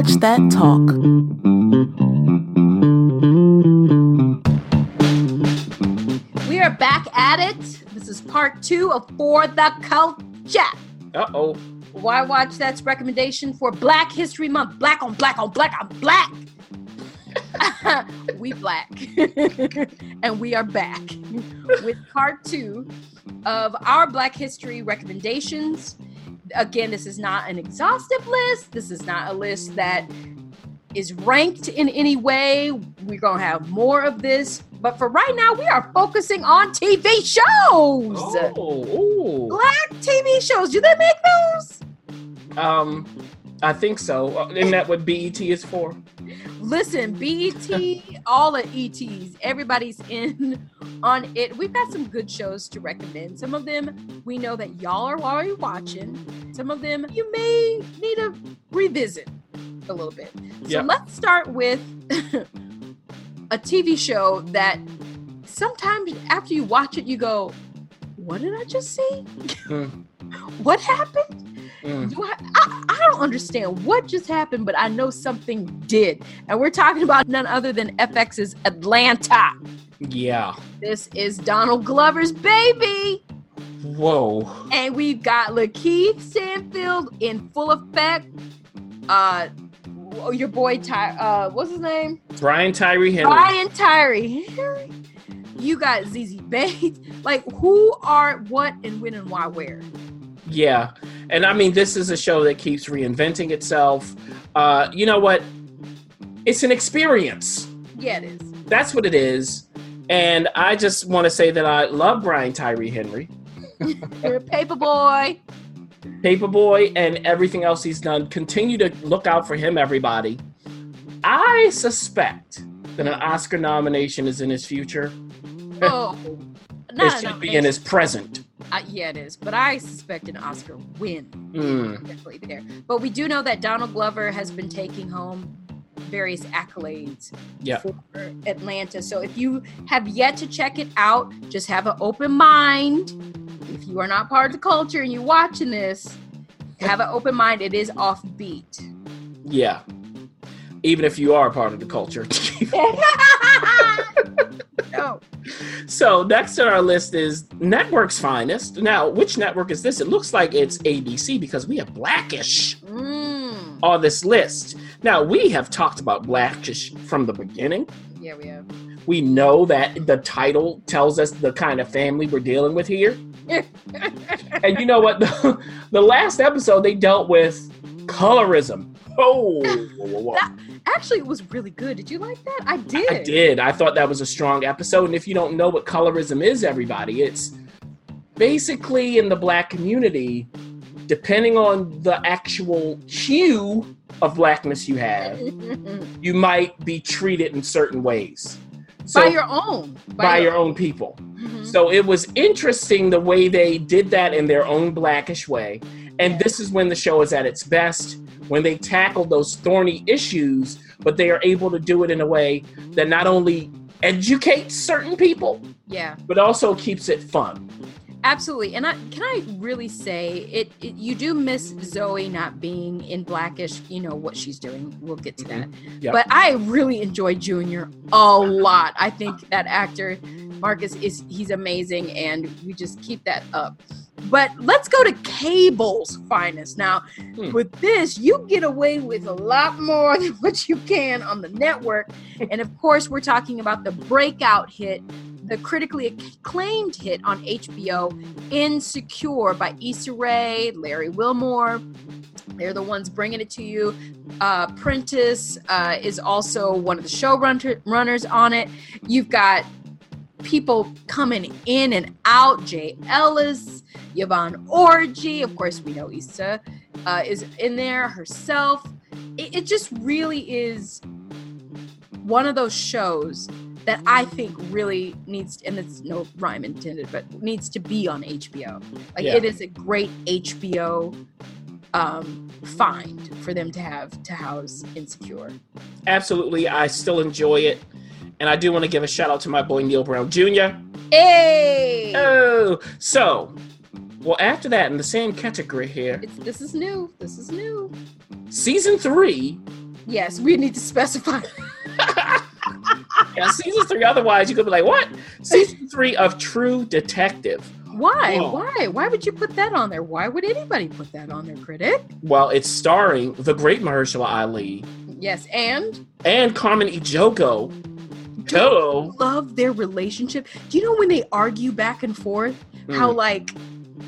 Watch That Talk? We are back at it. This is part two of For the Culture. Uh oh. Why Watch That's recommendation for Black History Month. Black on black on black on black. we black. and we are back with part two of our Black History recommendations again, this is not an exhaustive list. This is not a list that is ranked in any way. We're going to have more of this. But for right now, we are focusing on TV shows. Oh, Black TV shows. Do they make those? Um, I think so. Uh, isn't that what BET is for? Listen, BET, all the ETs, everybody's in on it. We've got some good shows to recommend. Some of them we know that y'all are already watching. Some of them you may need to revisit a little bit. So let's start with a TV show that sometimes after you watch it, you go, What did I just see? Mm. What happened? Mm. Do I, I, I don't understand what just happened, but I know something did. And we're talking about none other than FX's Atlanta. Yeah. This is Donald Glover's baby. Whoa. And we've got Lakeith Stanfield in full effect. Uh your boy Ty uh what's his name? Brian Tyree Henry. Brian Tyree Henry. You got Zazie Beetz. Like who are what and when and why where? Yeah. And I mean, this is a show that keeps reinventing itself. Uh, you know what? It's an experience. Yeah, it is. That's what it is. And I just want to say that I love Brian Tyree Henry. You're a paper boy. Paper boy and everything else he's done. Continue to look out for him, everybody. I suspect that an Oscar nomination is in his future. Oh, it should be in his present. Uh, yeah, it is. But I suspect an Oscar win. Mm. Definitely there. But we do know that Donald Glover has been taking home various accolades for Atlanta. So if you have yet to check it out, just have an open mind. If you are not part of the culture and you're watching this, have an open mind. It is offbeat. Yeah. Even if you are part of the culture. no. So next on our list is Network's finest. Now, which network is this? It looks like it's ABC because we have Blackish mm. on this list. Now we have talked about Blackish from the beginning. Yeah, we have. We know that the title tells us the kind of family we're dealing with here. and you know what? The, the, last episode they dealt with colorism. Oh, that, actually it was really good. Did you like that? I did. I did. I thought that was a strong episode. And if you don't know what colorism is, everybody, it's basically in the black community, depending on the actual hue of blackness you have, you might be treated in certain ways. So, by your own. By, by your, own, people. Mm-hmm. So it was interesting the way they did that in their own blackish way. And this is when the show is at its best when they tackle those thorny issues, but they are able to do it in a way that not only educates certain people, yeah, but also keeps it fun. Absolutely, and I, can I really say it, it, You do miss Zoe not being in Blackish. You know what she's doing. We'll get to that. Mm-hmm. Yep. But I really enjoy Junior a lot. I think that actor Marcus is he's amazing, and we just keep that up. But let's go to cable's finest. Now, hmm. with this, you get away with a lot more than what you can on the network. and of course, we're talking about the breakout hit, the critically acclaimed hit on HBO, Insecure by Issa Rae, Larry Wilmore. They're the ones bringing it to you. Uh, Prentice uh, is also one of the showrunners on it. You've got people coming in and out. Jay Ellis, Yvonne Orji, of course, we know Issa uh, is in there herself. It, it just really is one of those shows that I think really needs, and it's no rhyme intended, but needs to be on HBO. Like Yeah. it is a great HBO um, find for them to have to house Insecure. Absolutely, I still enjoy it. And I do want to give a shout out to my boy Neil Brown Jr. Hey, Oh, so, well, after that, in the same category here, it's, this is new. This is new. season three. Yes, we need to specify. Yeah, season three. Otherwise, you could be like, what? Season three of True Detective. Why? Whoa. Why? Why would you put that on there? Why would anybody put that on there, critic? Well, it's starring the great Mahershala Ali Yes, and and Carmen Ejogo. Love their relationship. Do you know when they argue back and forth, how like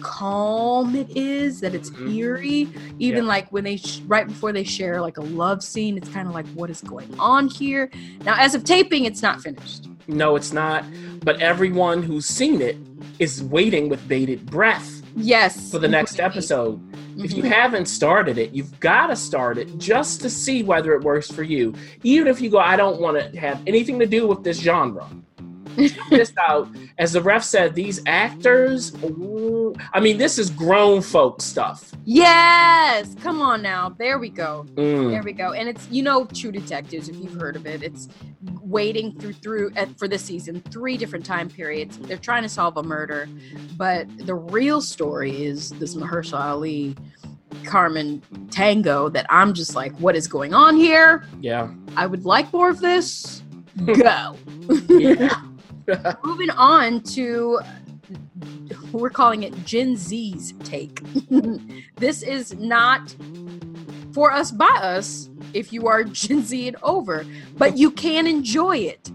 calm it is, that it's Mhm. eerie? Even like when they sh- right before they share like a love scene, it's kind of like what is going on here. Now, as of taping, it's not finished. No, it's not. But everyone who's seen it is waiting with bated breath Yes, for the next episode. If you haven't started it, you've got to start it just to see whether it works for you. Even if you go, I don't want to have anything to do with this genre. Check this out. As the ref said, these actors, ooh, I mean, this is grown folk stuff. Yes, come on now. There we go. Mm, There we go. And it's you know True Detectives if you've heard of it. It's waiting through through at, for this season three different time periods. They're trying to solve a murder, but the real story is this Mahershala Ali Carmen Tango that I'm just like what is going on here? yeah. I would like more of this. Go. Yeah. Moving on to we're calling it Gen Z's take. this is not for us by us if you are Gen Z and over, but you can enjoy it.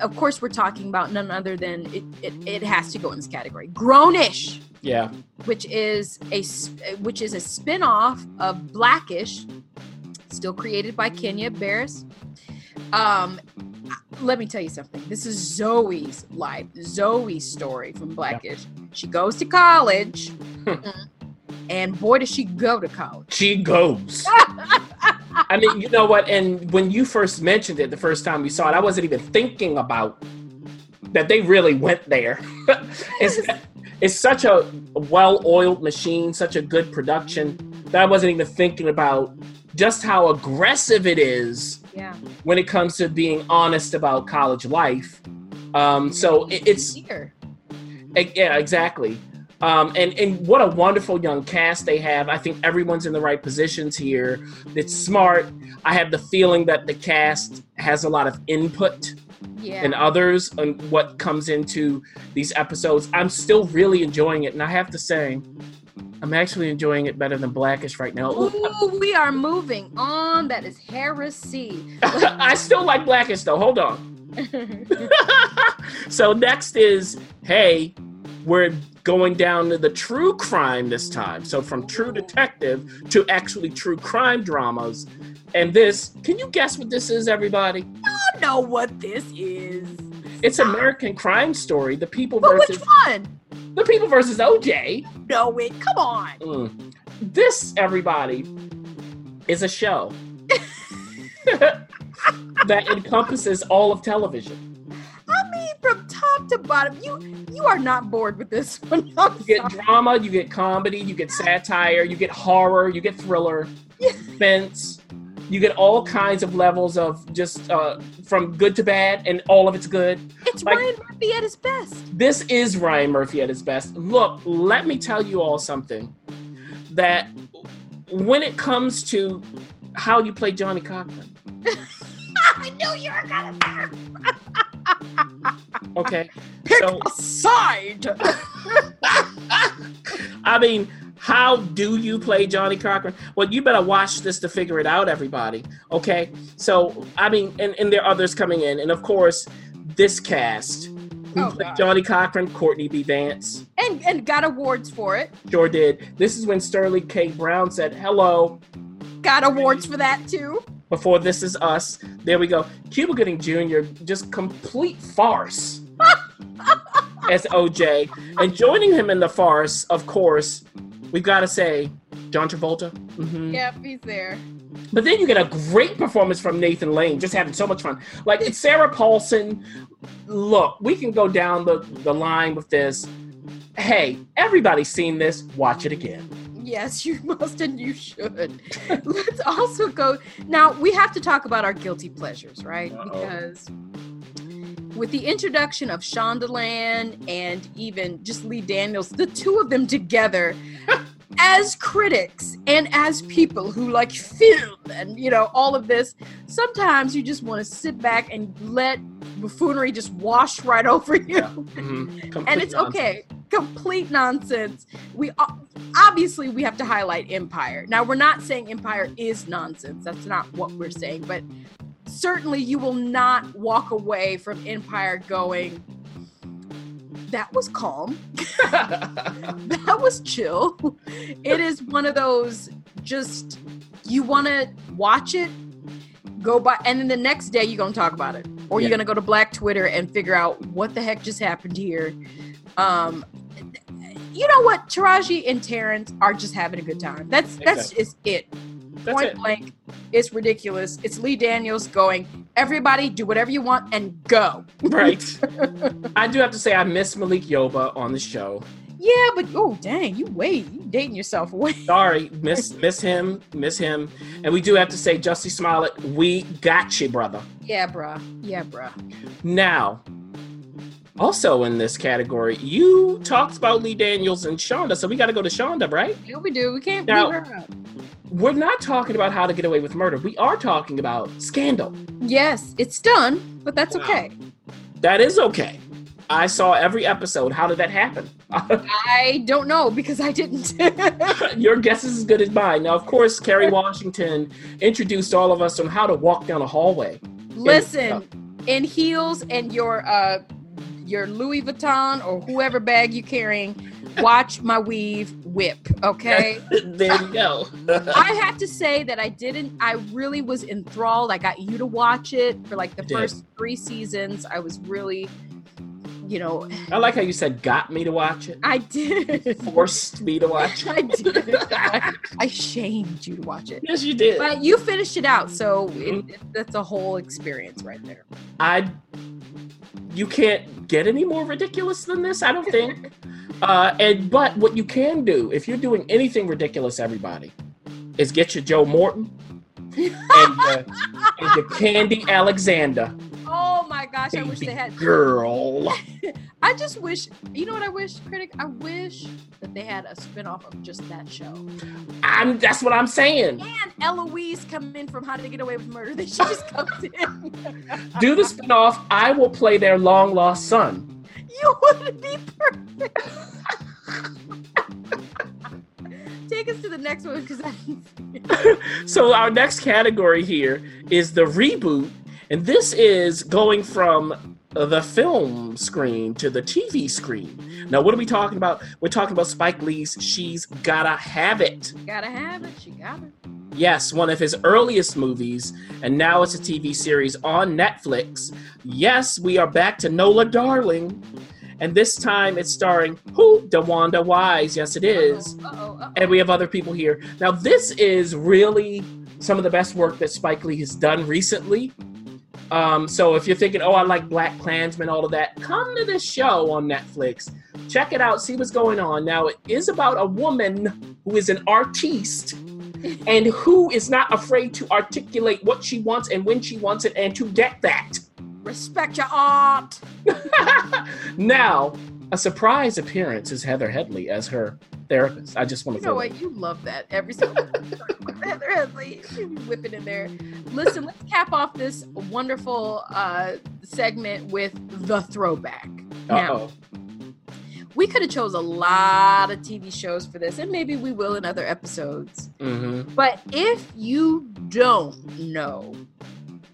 Of course, we're talking about none other than it, it, it has to go in this category. Grownish, yeah. which is a which is a spin-off of Blackish, still created by Kenya Barris. Um, let me tell you something. This is Zoe's life, Zoe's story from Blackish. She goes to college, hmm. and boy, does she go to college. She goes. I mean, you know what? And when you first mentioned it the first time we saw it, I wasn't even thinking about that they really went there. it's, it's such a well oiled machine, such a good production that I wasn't even thinking about just how aggressive it is Yeah, when it comes to being honest about college life. Um, so it, it's here. Yeah, exactly. Um, and and what a wonderful young cast they have. I think everyone's in the right positions here. It's smart. I have the feeling that the cast has a lot of input Yeah, and others on what comes into these episodes. I'm still really enjoying it, and I have to say, I'm actually enjoying it better than Blackish right now. Ooh, we are moving on. That is heresy. I still like Blackish though. Hold on. so next is hey, we're going down to the true crime this time. So from true detective to actually true crime dramas. And this, can you guess what this is, everybody? I know what this is. It's American Crime Story. The people But which versus one? the people versus OJ. No, it. Come on. Mm. This, everybody, is a show that encompasses all of television. I mean, from top to bottom, you you are not bored with this one. I'm You get sorry. drama, you get comedy, you get satire, you get horror, you get thriller, suspense. You get all kinds of levels of just uh, from good to bad, and all of it's good. It's like- Ryan Murphy at his best. This is Ryan Murphy at his best. Look, let me tell you all something that when it comes to how you play Johnnie Cochran, I knew you were gonna okay? pick So- a side. I mean, how do you play Johnnie Cochran? Well, you better watch this to figure it out, everybody. Okay? So, I mean, and, and there are others coming in. And of course, this cast who Oh, played God. Johnnie Cochran, Courtney B. Vance, and and got awards for it. sure did. This is when Sterling K. Brown said, hello, Got awards for that too. before This Is Us. There we go. Cuba Gooding Jr., just complete farce as OJ. And joining him in the farce, of course, we've got to say, John Travolta. hmm Yep, he's there. But then you get a great performance from Nathan Lane, just having so much fun. Like it's Sarah Paulson. Look, we can go down the, the line with this. Hey, everybody's seen this. Watch it again. Yes, you must and you should. Let's also go. Now, we have to talk about our guilty pleasures, right? Uh-oh. Because with the introduction of Shondaland and even just Lee Daniels, the two of them together as critics and as people who like film and you know all of this, sometimes you just want to sit back and let buffoonery just wash right over you. Mhm. and it's okay. Complete nonsense. We obviously we have to highlight empire. Now we're not saying empire is nonsense. That's not what we're saying but certainly you will not walk away from empire going that was calm. That was chill. It is one of those just you want to watch it go by and then the next day you're gonna talk about it. Or you're gonna go to black twitter and figure out what the heck just happened here. Um you know what? Taraji and terrence are just having a good time. That's that's just it That's point it. blank it's ridiculous it's lee daniels going everybody do whatever you want and go Right. I do have to say I miss Malik Yoba on the show. yeah but oh dang you wait you dating yourself away Sorry, miss miss him, miss him. And we do have to say, Jussie Smollett, we got you, brother. yeah bruh yeah bruh Now, also in this category, you talked about Lee Daniels and Shonda, so we got to go to Shonda, right? yeah we do we can't Now- leave her out. We're not talking about how to get away with murder. We are talking about scandal. yes it's done but that's Wow. okay That is okay. I saw every episode. How did that happen? I don't know because I didn't. Your guess is as good as mine. Now, of course, Kerry Washington introduced all of us on how to walk down a hallway. Listen, in heels and your uh your Louis Vuitton or whoever bag you're carrying, watch my weave whip, okay? there you go. I have to say that I didn't I really was enthralled. I got you to watch it for like the You did. first 3 seasons. I was really you know, I like how you said got me to watch it, I did. forced me to watch it. I did. I, I shamed you to watch it. Yes, you did. But you finished it out, so it, Mhm. it, that's a whole experience right there. I you can't get any more ridiculous than this, I don't think. Uh, and but what you can do if you're doing anything ridiculous, everybody, is get your Joe Morton and, uh, and your Khandi Alexander. My gosh, I wish they had. girl. I just wish, you know what I wish, critic? I wish that they had a spinoff of just that show. I'm that's what I'm saying. And Eloise come in from How to Get Away with Murder. They should just come in. Do the spinoff. I will play their long lost son. You would be perfect. Take us to the next one because I didn't see it. So our next category here is the reboot, and this is going from the film screen to the TV screen. Now, what are we talking about? We're talking about Spike Lee's She's Gotta Have It. Gotta have it. She got it. Yes, one of his earliest movies, and now it's a TV series on Netflix. Yes, we are back to Nola Darling, and this time it's starring who? DeWanda Wise. Yes, it is. Uh-oh, uh-oh. and we have other people here. Now, this is really some of the best work that Spike Lee has done recently. Um, so if you're thinking, oh, I like Black Klansman, all of that, come to this show on Netflix. Check it out, see what's going on. Now, it is about a woman who is an artiste and who is not afraid to articulate what she wants and when she wants it and to get that. Respect your art. now, a surprise appearance is Heather Headley as her therapist. I just want You to know throw what? You love that every single Heather Headley, you whipping in there. Listen, let's cap off this wonderful uh, segment with the throwback. Now, Uh-oh. we could have chose a lot of TV shows for this, and maybe we will in other episodes. Mm-hmm. But if you don't know,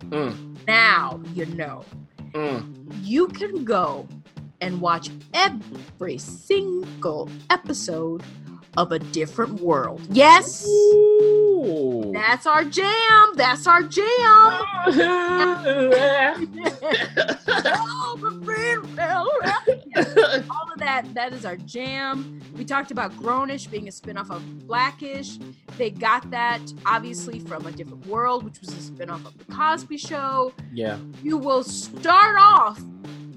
Mm. now you know. Mm. You can go and watch every single episode of a different world. Yes. Ooh. That's our jam. That's our jam. My friend, well, yeah. All of that, that is our jam. We talked about Grownish being a spinoff of Blackish. They got that obviously from A Different World, which was a spinoff of The Cosby Show. yeah. You will start off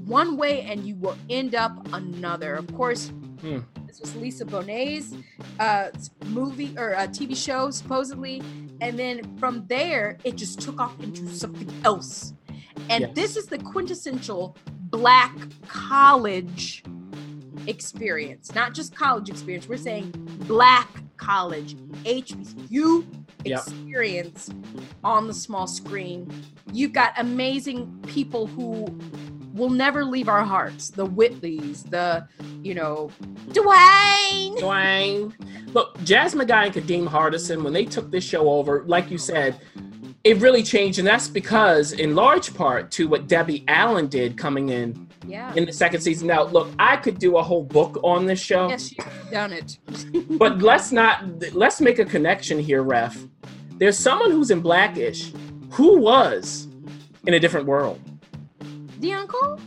one way and you will end up another. Of course, Hmm. this was Lisa Bonet's uh, movie or a TV show, supposedly. And then from there, it just took off into something else. And Yes. this is the quintessential black college experience, not just college experience. We're saying black college, HBCU Yep. experience on the small screen. You've got amazing people who will never leave our hearts. The Whitleys, the, you know, Dwayne. Dwayne. Look, Jasmine Guy and Kadeem Hardison, when they took this show over, like you said, it really changed. And that's because, in large part, to what Debbie Allen did coming in Yeah. in the second season. Now, look, I could do a whole book on this show, Yes, you've done it. but let's not, let's make a connection here, Ref. There's someone who's in Blackish who was in a different world. The uncle?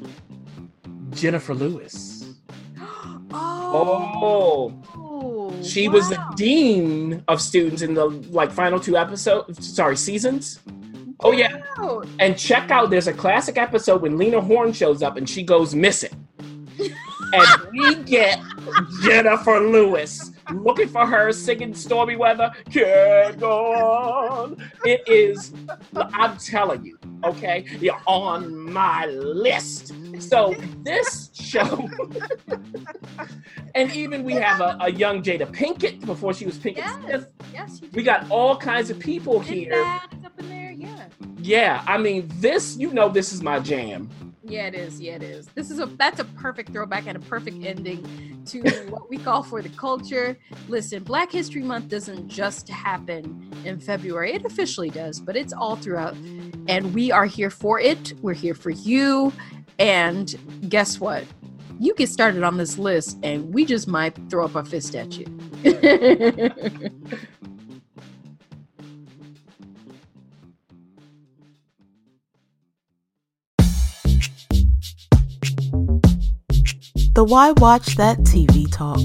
Jennifer Lewis. Oh. Oh. She was the dean of students in the like final two episodes, sorry, seasons. Oh yeah. Wow. And check out there's a classic episode when Lena Horne shows up and she goes missing. and we get Jennifer Lewis looking for her singing stormy weather. Can't go on. It is I'm telling you, okay? You're on my list. So this show and even we have a, a young Jada Pinkett before she was Pinkett Yes. Smith. Yes, We got all kinds of people here. Up in there. Yeah. Yeah, I mean, this, you know, this is my jam. Yeah, it is. Yeah, it is. This is a that's a perfect throwback and a perfect ending to what we call for the culture. Listen, Black History Month doesn't just happen in February. It officially does, but it's all throughout. And we are here for it. We're here for you. And guess what? You get started on this list and we just might throw up a fist at you. The Why Watch That TV Talk.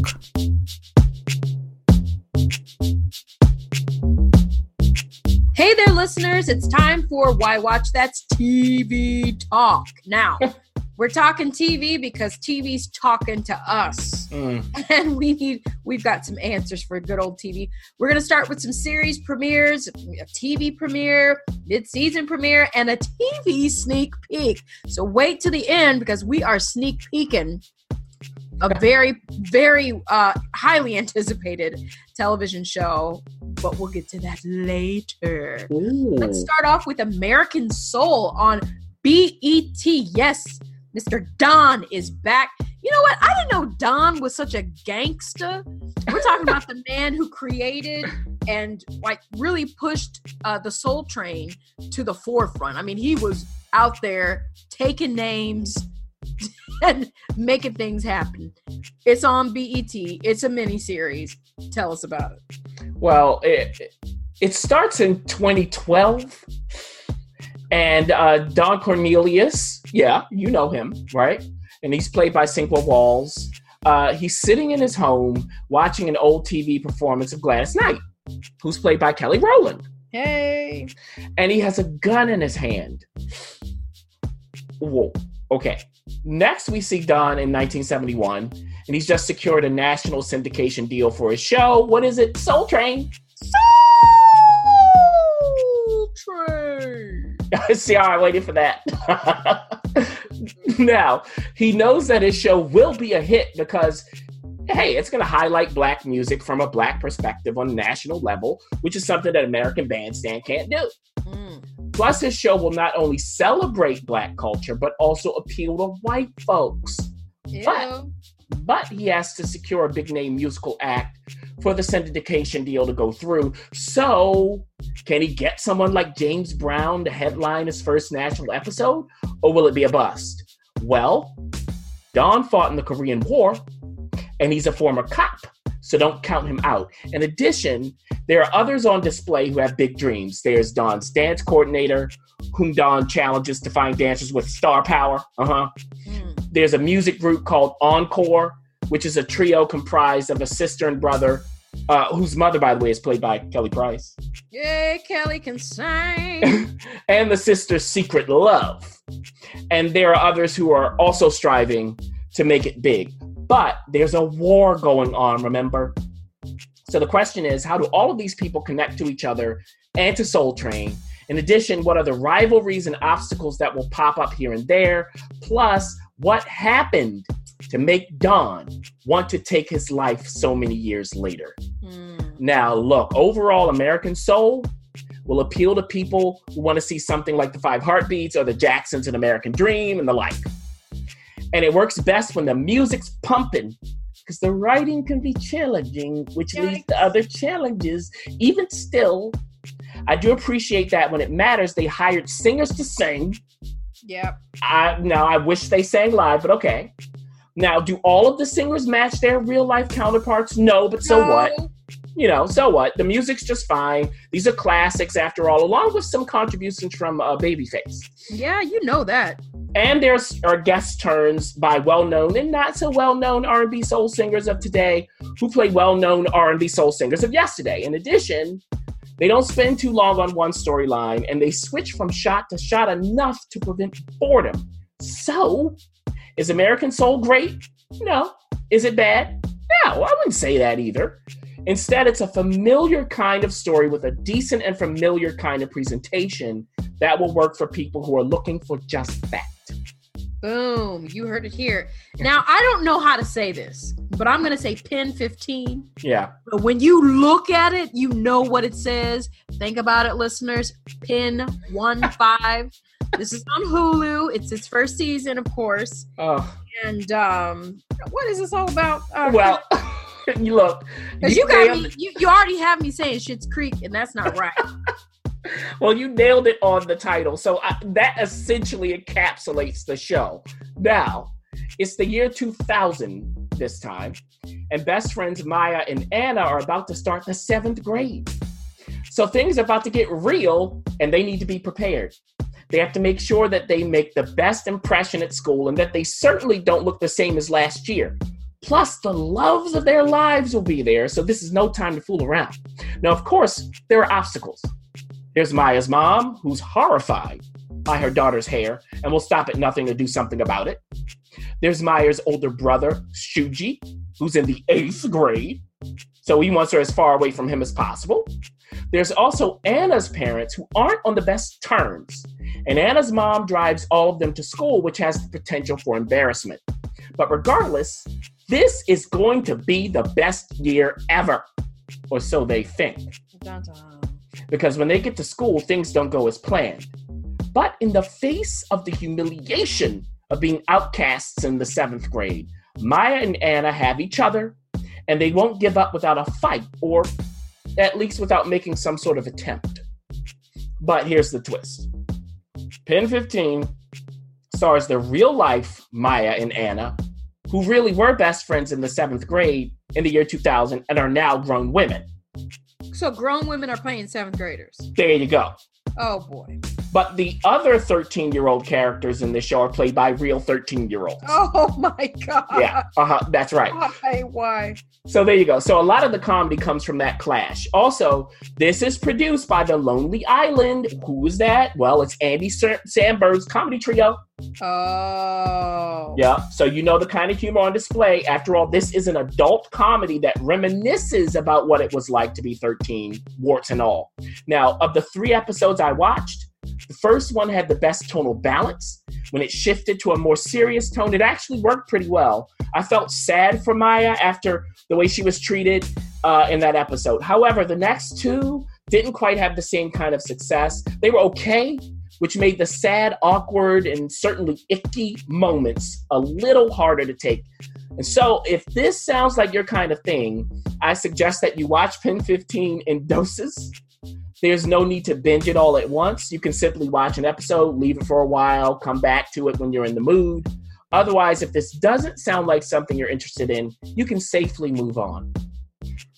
Hey there, listeners. It's time for Why Watch That's TV Talk. Now, we're talking TV because TV's talking to us. Mm. And we need, we've got some answers for good old TV. We're going to start with some series premieres, a TV premiere, mid season premiere, and a TV sneak peek. So wait to the end because we are sneak peeking a very, very uh, highly anticipated television show, but we'll get to that later. Let's start off with American Soul on BET. Yes, Mr. Don is back. You know what? I didn't know Don was such a gangster. We're talking about the man who created and like really pushed uh, the Soul Train to the forefront. I mean, he was out there taking names and making things happen. It's on BET. It's a mini series. Tell us about it. Well, it, it starts in 2012. And uh, Don Cornelius, yeah, you know him, right? And he's played by Sinqua Walls. Uh, he's sitting in his home watching an old TV performance of Gladys Knight, who's played by Kelly Rowland. Hey. and he has a gun in his hand. Whoa. Okay. Next, we see Don in 1971, and he's just secured a national syndication deal for his show. What is it? Soul Train. Soul Train. see how I waited for that. now, he knows that his show will be a hit because, hey, it's going to highlight black music from a black perspective on a national level, which is something that American Bandstand can't do. Mm. Plus, his show will not only celebrate black culture, but also appeal to white folks. Ew. But he has to secure a big name musical act for the syndication deal to go through. So, can he get someone like James Brown to headline his first national episode, or will it be a bust? Well, Don fought in the Korean War, and he's a former cop. So don't count him out. In addition, there are others on display who have big dreams. There's Don's dance coordinator, whom Don challenges to find dancers with star power. Uh huh. Mm. There's a music group called Encore, which is a trio comprised of a sister and brother, uh, whose mother, by the way, is played by Kelly Price, Yay, Kelly can sing. and the sister's secret love. And there are others who are also striving to make it big. But there's a war going on, remember? So the question is how do all of these people connect to each other and to Soul Train? In addition, what are the rivalries and obstacles that will pop up here and there? Plus, what happened to make Don want to take his life so many years later? Mm. Now, look, overall, American Soul will appeal to people who want to see something like the Five Heartbeats or the Jacksons and American Dream and the like. And it works best when the music's pumping because the writing can be challenging, which leads to other challenges. Even still, I do appreciate that when it matters, they hired singers to sing. Yep. I now I wish they sang live, but okay. Now, do all of the singers match their real life counterparts? No, but so what? You know, so what? The music's just fine. These are classics after all, along with some contributions from uh, Babyface. Yeah, you know that. And there's are guest turns by well-known and not so well-known R&B soul singers of today who play well-known R&B soul singers of yesterday. In addition, they don't spend too long on one storyline and they switch from shot to shot enough to prevent boredom. So, is American Soul great? No. Is it bad? No, I wouldn't say that either. Instead, it's a familiar kind of story with a decent and familiar kind of presentation that will work for people who are looking for just that. Boom. You heard it here. Now, I don't know how to say this, but I'm going to say pin 15. Yeah. But when you look at it, you know what it says. Think about it, listeners. Pin 1 5. this is on Hulu. It's its first season, of course. Oh, And um, what is this all about? Uh, well, you look. You got me, you, you already have me saying Schitt's Creek, and that's not right. Well, you nailed it on the title. So I, that essentially encapsulates the show. Now, it's the year 2000 this time, and best friends Maya and Anna are about to start the seventh grade. So things are about to get real, and they need to be prepared. They have to make sure that they make the best impression at school and that they certainly don't look the same as last year. Plus, the loves of their lives will be there, so this is no time to fool around. Now, of course, there are obstacles. There's Maya's mom, who's horrified by her daughter's hair and will stop at nothing to do something about it. There's Maya's older brother, Shuji, who's in the eighth grade, so he wants her as far away from him as possible. There's also Anna's parents, who aren't on the best terms, and Anna's mom drives all of them to school, which has the potential for embarrassment. But regardless, this is going to be the best year ever, or so they think because when they get to school, things don't go as planned. But in the face of the humiliation of being outcasts in the seventh grade, Maya and Anna have each other, and they won't give up without a fight, or at least without making some sort of attempt. But here's the twist Pin 15 stars the real life Maya and Anna, who really were best friends in the seventh grade in the year 2000 and are now grown women. So grown women are playing seventh graders. There you go. Oh boy. But the other 13 year old characters in this show are played by real 13 year olds. Oh my god. Yeah, uh huh. That's right. Why? Why? So there you go. So a lot of the comedy comes from that clash. Also, this is produced by The Lonely Island. Who is that? Well, it's Andy Sa- Samberg's comedy trio. Oh. Yeah. So you know the kind of humor on display. After all, this is an adult comedy that reminisces about what it was like to be 13, warts and all. Now, of the three episodes I watched, the first one had the best tonal balance. When it shifted to a more serious tone, it actually worked pretty well. I felt sad for Maya after the way she was treated uh, in that episode. However, the next two didn't quite have the same kind of success. They were okay, which made the sad, awkward, and certainly icky moments a little harder to take. And so, if this sounds like your kind of thing, I suggest that you watch Pin 15 in doses. There's no need to binge it all at once. You can simply watch an episode, leave it for a while, come back to it when you're in the mood. Otherwise, if this doesn't sound like something you're interested in, you can safely move on.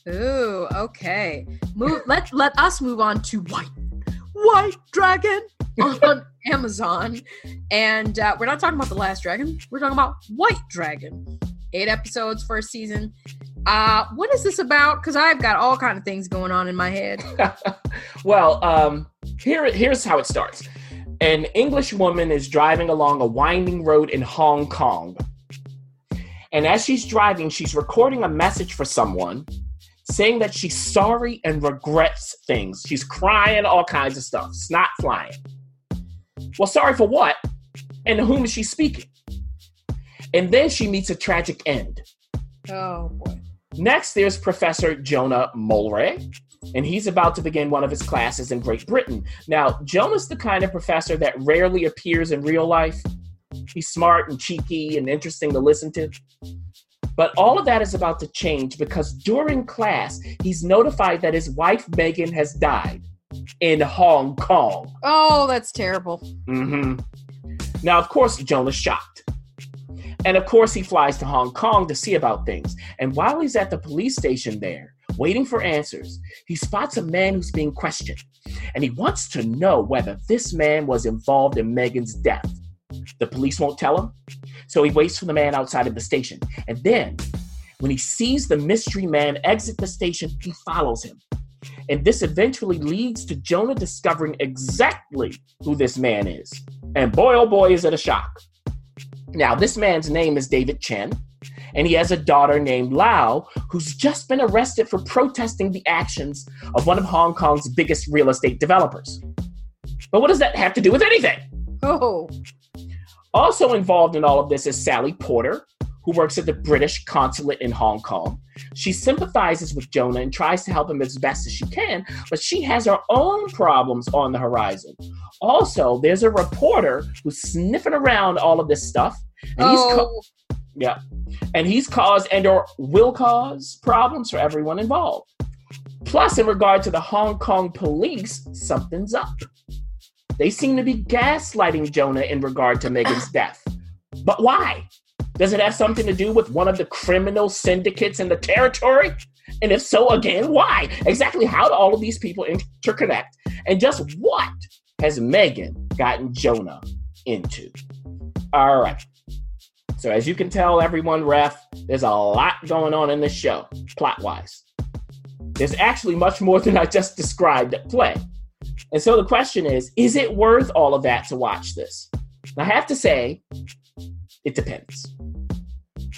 Ooh, okay. Move. let let us move on to White White Dragon on Amazon, and uh, we're not talking about the Last Dragon. We're talking about White Dragon. Eight episodes, first season. Uh, what is this about? Because I've got all kind of things going on in my head. well, um, here here's how it starts. An English woman is driving along a winding road in Hong Kong. And as she's driving, she's recording a message for someone saying that she's sorry and regrets things. She's crying, all kinds of stuff, snot flying. Well, sorry for what? And to whom is she speaking? And then she meets a tragic end. Oh, boy. Next, there's Professor Jonah Mulray, and he's about to begin one of his classes in Great Britain. Now, Jonah's the kind of professor that rarely appears in real life. He's smart and cheeky and interesting to listen to. But all of that is about to change because during class, he's notified that his wife Megan has died in Hong Kong. Oh, that's terrible. Mm-hmm. Now, of course, Jonah's shocked. And of course, he flies to Hong Kong to see about things. And while he's at the police station there, waiting for answers, he spots a man who's being questioned. And he wants to know whether this man was involved in Megan's death. The police won't tell him, so he waits for the man outside of the station. And then, when he sees the mystery man exit the station, he follows him. And this eventually leads to Jonah discovering exactly who this man is. And boy, oh boy, is it a shock. Now, this man's name is David Chen, and he has a daughter named Lau, who's just been arrested for protesting the actions of one of Hong Kong's biggest real estate developers. But what does that have to do with anything? Oh. Also involved in all of this is Sally Porter, who works at the British consulate in Hong Kong. She sympathizes with Jonah and tries to help him as best as she can, but she has her own problems on the horizon. Also, there's a reporter who's sniffing around all of this stuff. And he's oh. yeah. And he's caused and or will cause problems for everyone involved. Plus, in regard to the Hong Kong police, something's up. They seem to be gaslighting Jonah in regard to Megan's death. But why? Does it have something to do with one of the criminal syndicates in the territory? And if so, again, why? Exactly how do all of these people interconnect? And just what has Megan gotten Jonah into? All right. So, as you can tell, everyone, ref, there's a lot going on in this show, plot wise. There's actually much more than I just described at play. And so the question is is it worth all of that to watch this? And I have to say, it depends.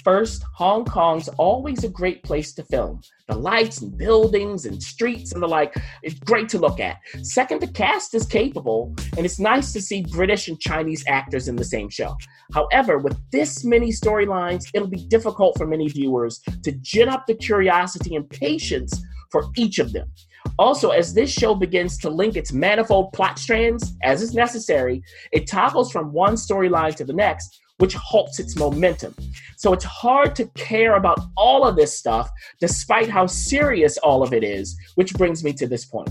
First, Hong Kong's always a great place to film. The lights and buildings and streets and the like, it's great to look at. Second, the cast is capable, and it's nice to see British and Chinese actors in the same show. However, with this many storylines, it'll be difficult for many viewers to gin up the curiosity and patience for each of them. Also, as this show begins to link its manifold plot strands, as is necessary, it toggles from one storyline to the next, which halts its momentum. So it's hard to care about all of this stuff, despite how serious all of it is, which brings me to this point.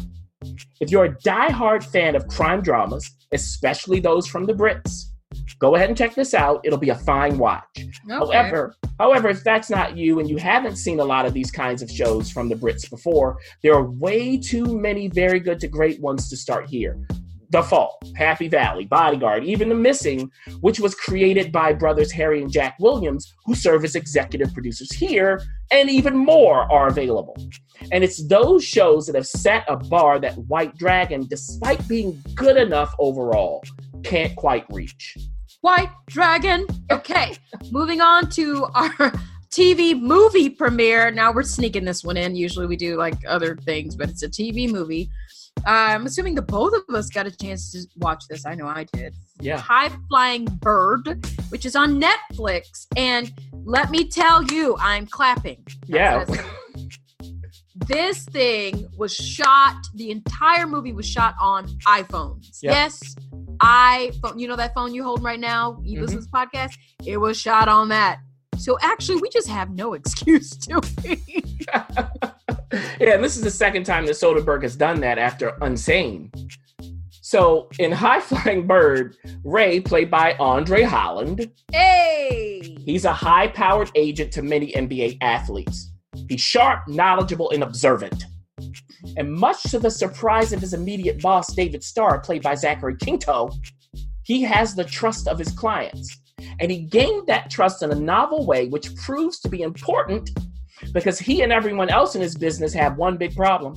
If you're a die-hard fan of crime dramas, especially those from the Brits, go ahead and check this out. It'll be a fine watch. Okay. However, however, if that's not you and you haven't seen a lot of these kinds of shows from the Brits before, there are way too many very good to great ones to start here. The Fall, Happy Valley, Bodyguard, even The Missing, which was created by brothers Harry and Jack Williams, who serve as executive producers here, and even more are available. And it's those shows that have set a bar that White Dragon, despite being good enough overall, can't quite reach. White Dragon. Okay, moving on to our TV movie premiere. Now we're sneaking this one in. Usually we do like other things, but it's a TV movie. I'm assuming the both of us got a chance to watch this. I know I did. Yeah. High Flying Bird, which is on Netflix. And let me tell you, I'm clapping. Yeah. This thing was shot, the entire movie was shot on iPhones. Yep. Yes, iPhone. You know that phone you hold right now? You mm-hmm. listen to this podcast? It was shot on that. So actually, we just have no excuse to be. yeah, and this is the second time that Soderbergh has done that after Unsane. So in High Flying Bird, Ray, played by Andre Holland, hey! he's a high powered agent to many NBA athletes. He's sharp, knowledgeable, and observant. And much to the surprise of his immediate boss, David Starr, played by Zachary Quinto, he has the trust of his clients. And he gained that trust in a novel way, which proves to be important because he and everyone else in his business have one big problem.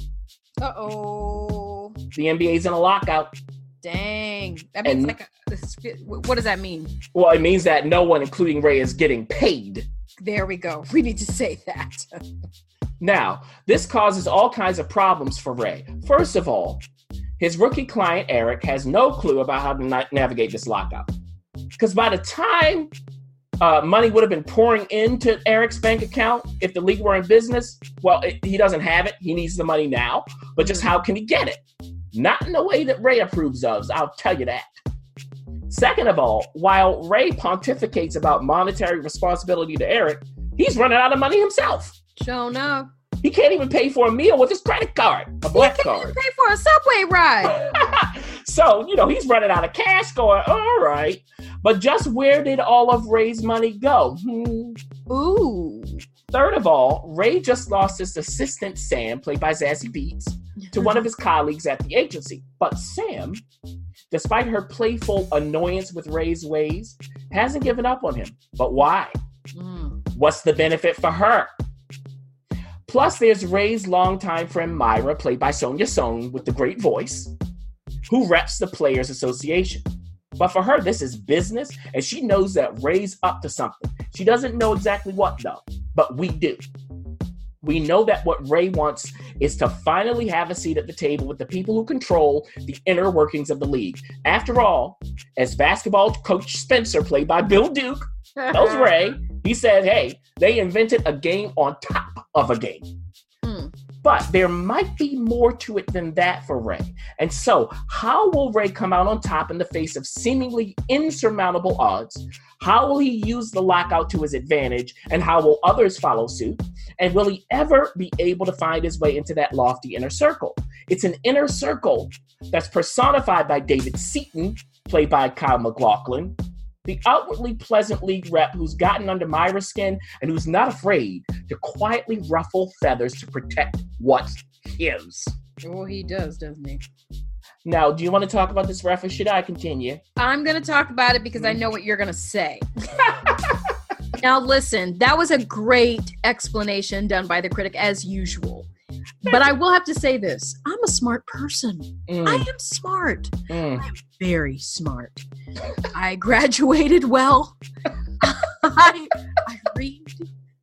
Uh oh. The NBA's in a lockout. Dang. That means And- like, a, what does that mean? Well, it means that no one, including Ray, is getting paid. There we go. We need to say that. Now, this causes all kinds of problems for Ray. First of all, his rookie client, Eric, has no clue about how to na- navigate this lockout. Because by the time uh, money would have been pouring into Eric's bank account, if the league were in business, well, it, he doesn't have it. He needs the money now. But just how can he get it? Not in the way that Ray approves of, I'll tell you that. Second of all, while Ray pontificates about monetary responsibility to Eric, he's running out of money himself. Show no. He can't even pay for a meal with his credit card, a black card. Even Pay for a subway ride. so, you know, he's running out of cash going, all right. But just where did all of Ray's money go? Hmm. Ooh. Third of all, Ray just lost his assistant, Sam, played by Zazie Beetz, to one of his colleagues at the agency. But Sam, despite her playful annoyance with Ray's ways, hasn't given up on him. But why? Mm. What's the benefit for her? Plus, there's Ray's longtime friend Myra, played by Sonja Sohn, with the great voice, who reps the Players Association. But for her, this is business, and she knows that Ray's up to something. She doesn't know exactly what, though, but we do. We know that what Ray wants is to finally have a seat at the table with the people who control the inner workings of the league. After all, as basketball coach Spencer, played by Bill Duke, tells Ray, he said, hey, they invented a game on top of a game. But there might be more to it than that for Ray. And so, how will Ray come out on top in the face of seemingly insurmountable odds? How will he use the lockout to his advantage? And how will others follow suit? And will he ever be able to find his way into that lofty inner circle? It's an inner circle that's personified by David Seaton, played by Kyle MacLachlan, the outwardly pleasant league rep who's gotten under Myra's skin and who's not afraid to quietly ruffle feathers to protect what's his. Well, he does, doesn't he? Now, do you want to talk about this ref or should I continue? I'm going to talk about it because I know what you're going to say. now, listen, that was a great explanation done by the critic, as usual. But I will have to say this I'm a smart person. Mm, I am smart, mm. I am very smart. I graduated well. I, I read.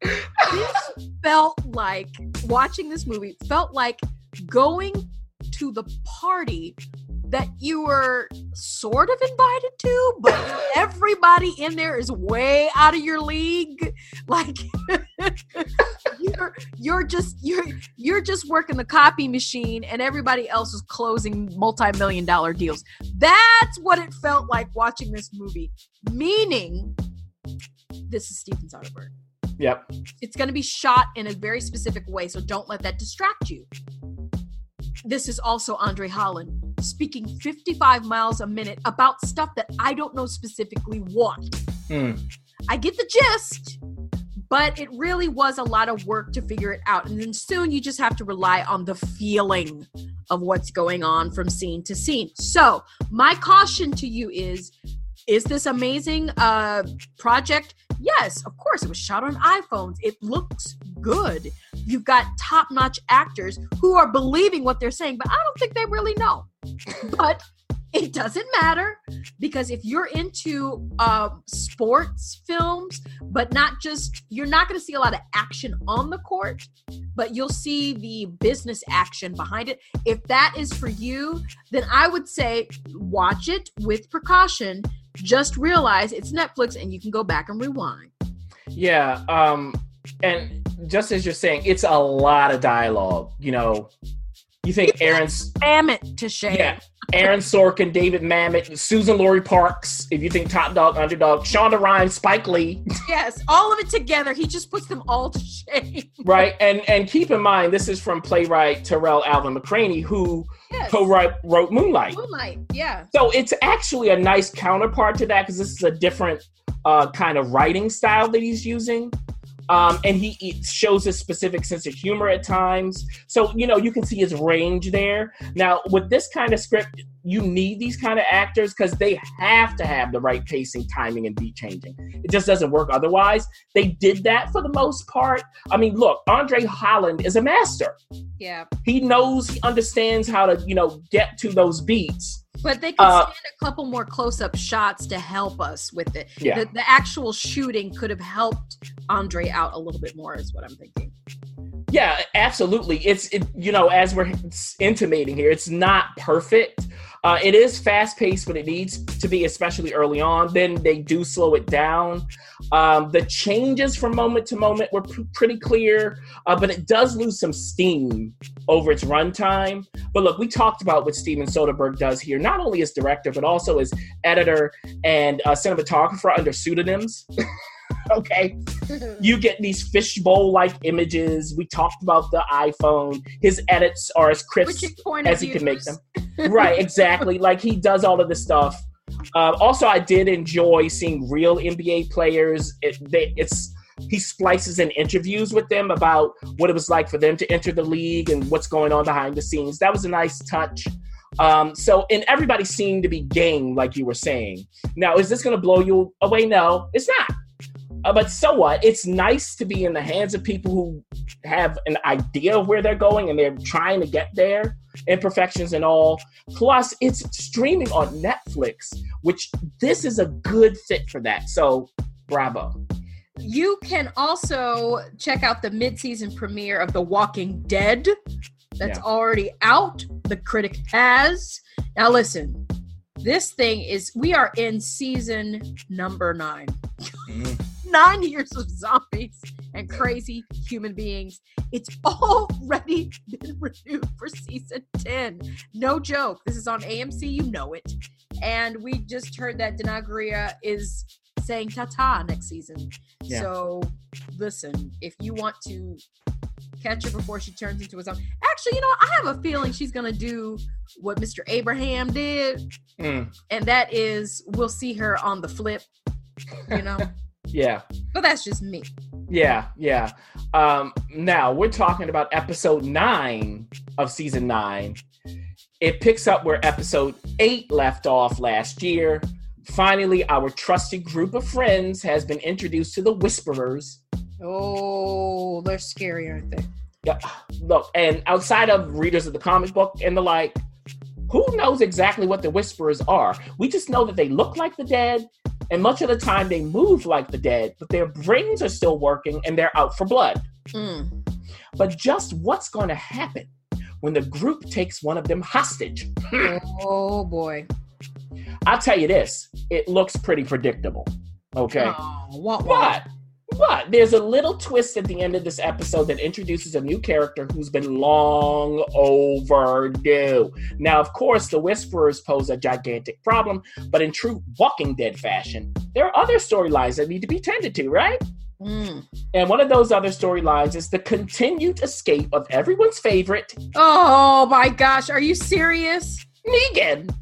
This felt like watching this movie felt like going to the party that you were sort of invited to, but everybody in there is way out of your league. Like you're you're just you're you're just working the copy machine and everybody else is closing multi-million dollar deals. That's what it felt like watching this movie. Meaning this is Steven Soderbergh. Yep. It's going to be shot in a very specific way, so don't let that distract you. This is also Andre Holland speaking 55 miles a minute about stuff that I don't know specifically what. Mm. I get the gist, but it really was a lot of work to figure it out. And then soon you just have to rely on the feeling of what's going on from scene to scene. So, my caution to you is is this amazing uh project? Yes, of course. It was shot on iPhones. It looks good. You've got top-notch actors who are believing what they're saying, but I don't think they really know. But it doesn't matter because if you're into um, sports films, but not just, you're not going to see a lot of action on the court, but you'll see the business action behind it. If that is for you, then I would say watch it with precaution. Just realize it's Netflix and you can go back and rewind. Yeah. Um, and just as you're saying, it's a lot of dialogue. You know, you think Aaron's Damn it to shame. yeah, Aaron Sorkin, David Mamet, Suzan-Lori Parks. If you think Top Dog, Underdog, Shonda Rhimes, Spike Lee, Yes, all of it together. He just puts them all to shame. right? And and keep in mind, this is from playwright Tarell Alvin McCraney, who Yes. co-wrote wrote Moonlight. Moonlight, yeah. So it's actually a nice counterpart to that because this is a different uh, kind of writing style that he's using. Um, and he, he shows a specific sense of humor at times. So, you know, you can see his range there. Now, with this kind of script, you need these kind of actors because they have to have the right pacing, timing, and beat changing. It just doesn't work otherwise. They did that for the most part. I mean, look, Andre Holland is a master. Yeah. He knows, he understands how to, you know, get to those beats. But they could Uh, stand a couple more close-up shots to help us with it. Yeah. The, the actual shooting could have helped Andre out a little bit more, is what I'm thinking. Yeah, absolutely. It's it, you know as we're intimating here, it's not perfect. Uh, it is fast paced, but it needs to be, especially early on. Then they do slow it down. Um, the changes from moment to moment were p- pretty clear, uh, but it does lose some steam over its runtime. But look, we talked about what Steven Soderbergh does here, not only as director, but also as editor and uh, cinematographer under pseudonyms. okay you get these fishbowl like images. We talked about the iPhone. His edits are as crisp as he can make them. right, exactly. Like he does all of this stuff. Um, also, I did enjoy seeing real NBA players. It, they, it's he splices in interviews with them about what it was like for them to enter the league and what's going on behind the scenes. That was a nice touch. Um, so, and everybody seemed to be game, like you were saying. Now, is this going to blow you away? No, it's not. Uh, but so what? It's nice to be in the hands of people who have an idea of where they're going and they're trying to get there, imperfections and all. Plus, it's streaming on Netflix, which this is a good fit for that. So, bravo. You can also check out the mid-season premiere of The Walking Dead. That's Yeah. already out. The critic has. Now listen, this thing is we are in season number nine. Mm-hmm. Nine years of zombies and crazy human beings. It's already been renewed for season 10. No joke. This is on AMC, you know it. And we just heard that Danai Gurira is saying ta-ta next season. Yeah. So listen, if you want to catch her before she turns into a zombie. Actually, you know, I have a feeling she's gonna do what Mr. Abraham did, Mm, and that is we'll see her on the flip. You know, yeah. but that's just me. Yeah, yeah. Um, now we're talking about episode nine of season nine. It picks up where episode eight left off last year. Finally, our trusted group of friends has been introduced to the Whisperers. Oh, they're scary, aren't they? Yeah, look, and outside of readers of the comic book and the like, who knows exactly what the Whisperers are? We just know that they look like the dead, and much of the time they move like the dead, but their brains are still working and they're out for blood. Mm. But just what's going to happen when the group takes one of them hostage? Oh boy. I'll tell you this it looks pretty predictable. Okay. Oh, what, what? But, but there's a little twist at the end of this episode that introduces a new character who's been long overdue. Now, of course, the Whisperers pose a gigantic problem, but in true Walking Dead fashion, there are other storylines that need to be tended to, right? Mm. And one of those other storylines is the continued escape of everyone's favorite, Oh my gosh, are you serious? Negan.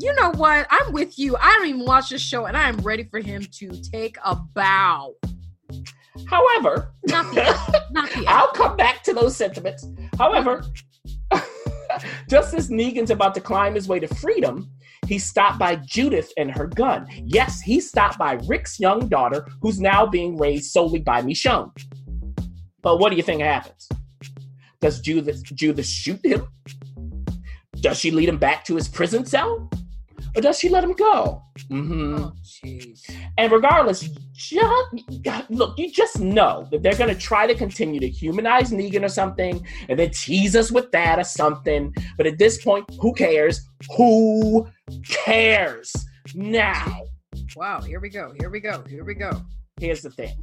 You know what? I'm with you. I don't even watch this show, and I am ready for him to take a bow. However, Not the. Not the. I'll come back to those sentiments. However, just as Negan's about to climb his way to freedom, he's stopped by Judith and her gun. Yes, he's stopped by Rick's young daughter, who's now being raised solely by Michonne. But what do you think happens? Does Judith, Judith shoot him? Does she lead him back to his prison cell? Or does she let him go? hmm Oh, and regardless, just, look, you just know that they're going to try to continue to humanize Negan or something and then tease us with that or something. But at this point, who cares? Who cares? Now, Wow, here we go. Here we go. Here we go. here's the thing.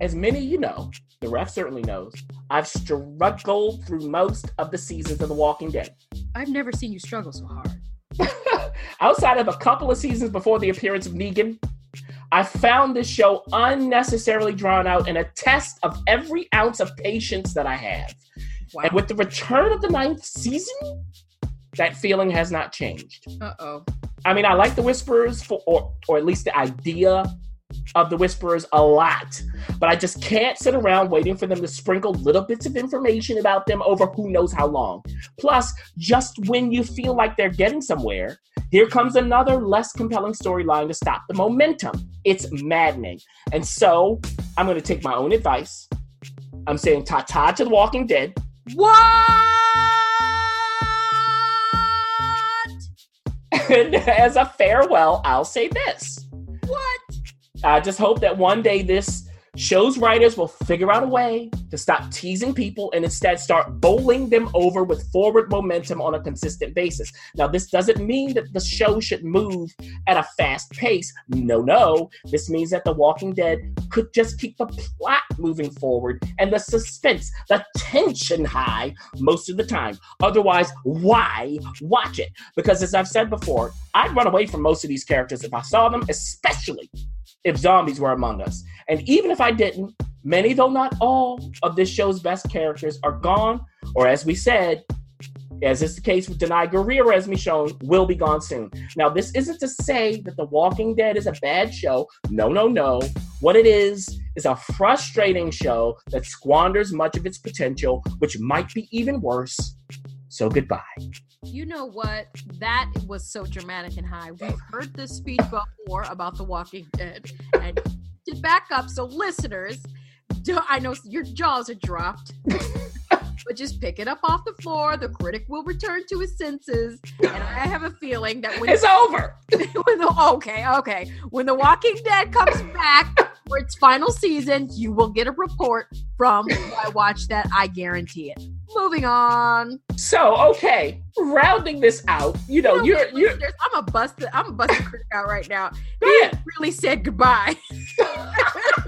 As many of you know, the ref certainly knows, I've struggled through most of the seasons of The Walking Dead. I've never seen you struggle so hard. Outside of a couple of seasons before the appearance of Negan, I found this show unnecessarily drawn out and a test of every ounce of patience that I have. Wow. And with the return of the ninth season, that feeling has not changed. Uh oh. I mean, I like the Whisperers for, or, or at least the idea of the Whisperers a lot, but I just can't sit around waiting for them to sprinkle little bits of information about them over who knows how long. Plus, just when you feel like they're getting somewhere, here comes another less compelling storyline to stop the momentum. It's maddening. And so, I'm going to take my own advice. I'm saying ta ta to The Walking Dead. What? And as a farewell, I'll say this. What? I just hope that one day this show's writers will figure out a way to stop teasing people and instead start bowling them over with forward momentum on a consistent basis. Now, this doesn't mean that the show should move at a fast pace. No, no. This means that The Walking Dead could just keep the plot moving forward and the suspense, the tension high most of the time. Otherwise, why watch it? Because as I've said before, I'd run away from most of these characters if I saw them, especially if zombies were among us. And even if I didn't, many, though not all, of this show's best characters are gone, or as we said, as is the case with Danai Gurira, as Michonne, will be gone soon. Now, this isn't to say that The Walking Dead is a bad show. No, no, no. What it is is a frustrating show that squanders much of its potential, which might be even worse. So goodbye. You know what? That was so dramatic and high. We've heard this speech before about The Walking Dead. And to back up, so listeners, I know your jaws are dropped, but just pick it up off the floor. The critic will return to his senses. And I have a feeling that when, It's over. when the, okay, okay, when The Walking Dead comes back for its final season, you will get a report from who I watched that. I guarantee it. Moving on. So, okay, rounding this out, you know, You know you're you're I'm a busted. I'm a busted critic out right now. He really said goodbye.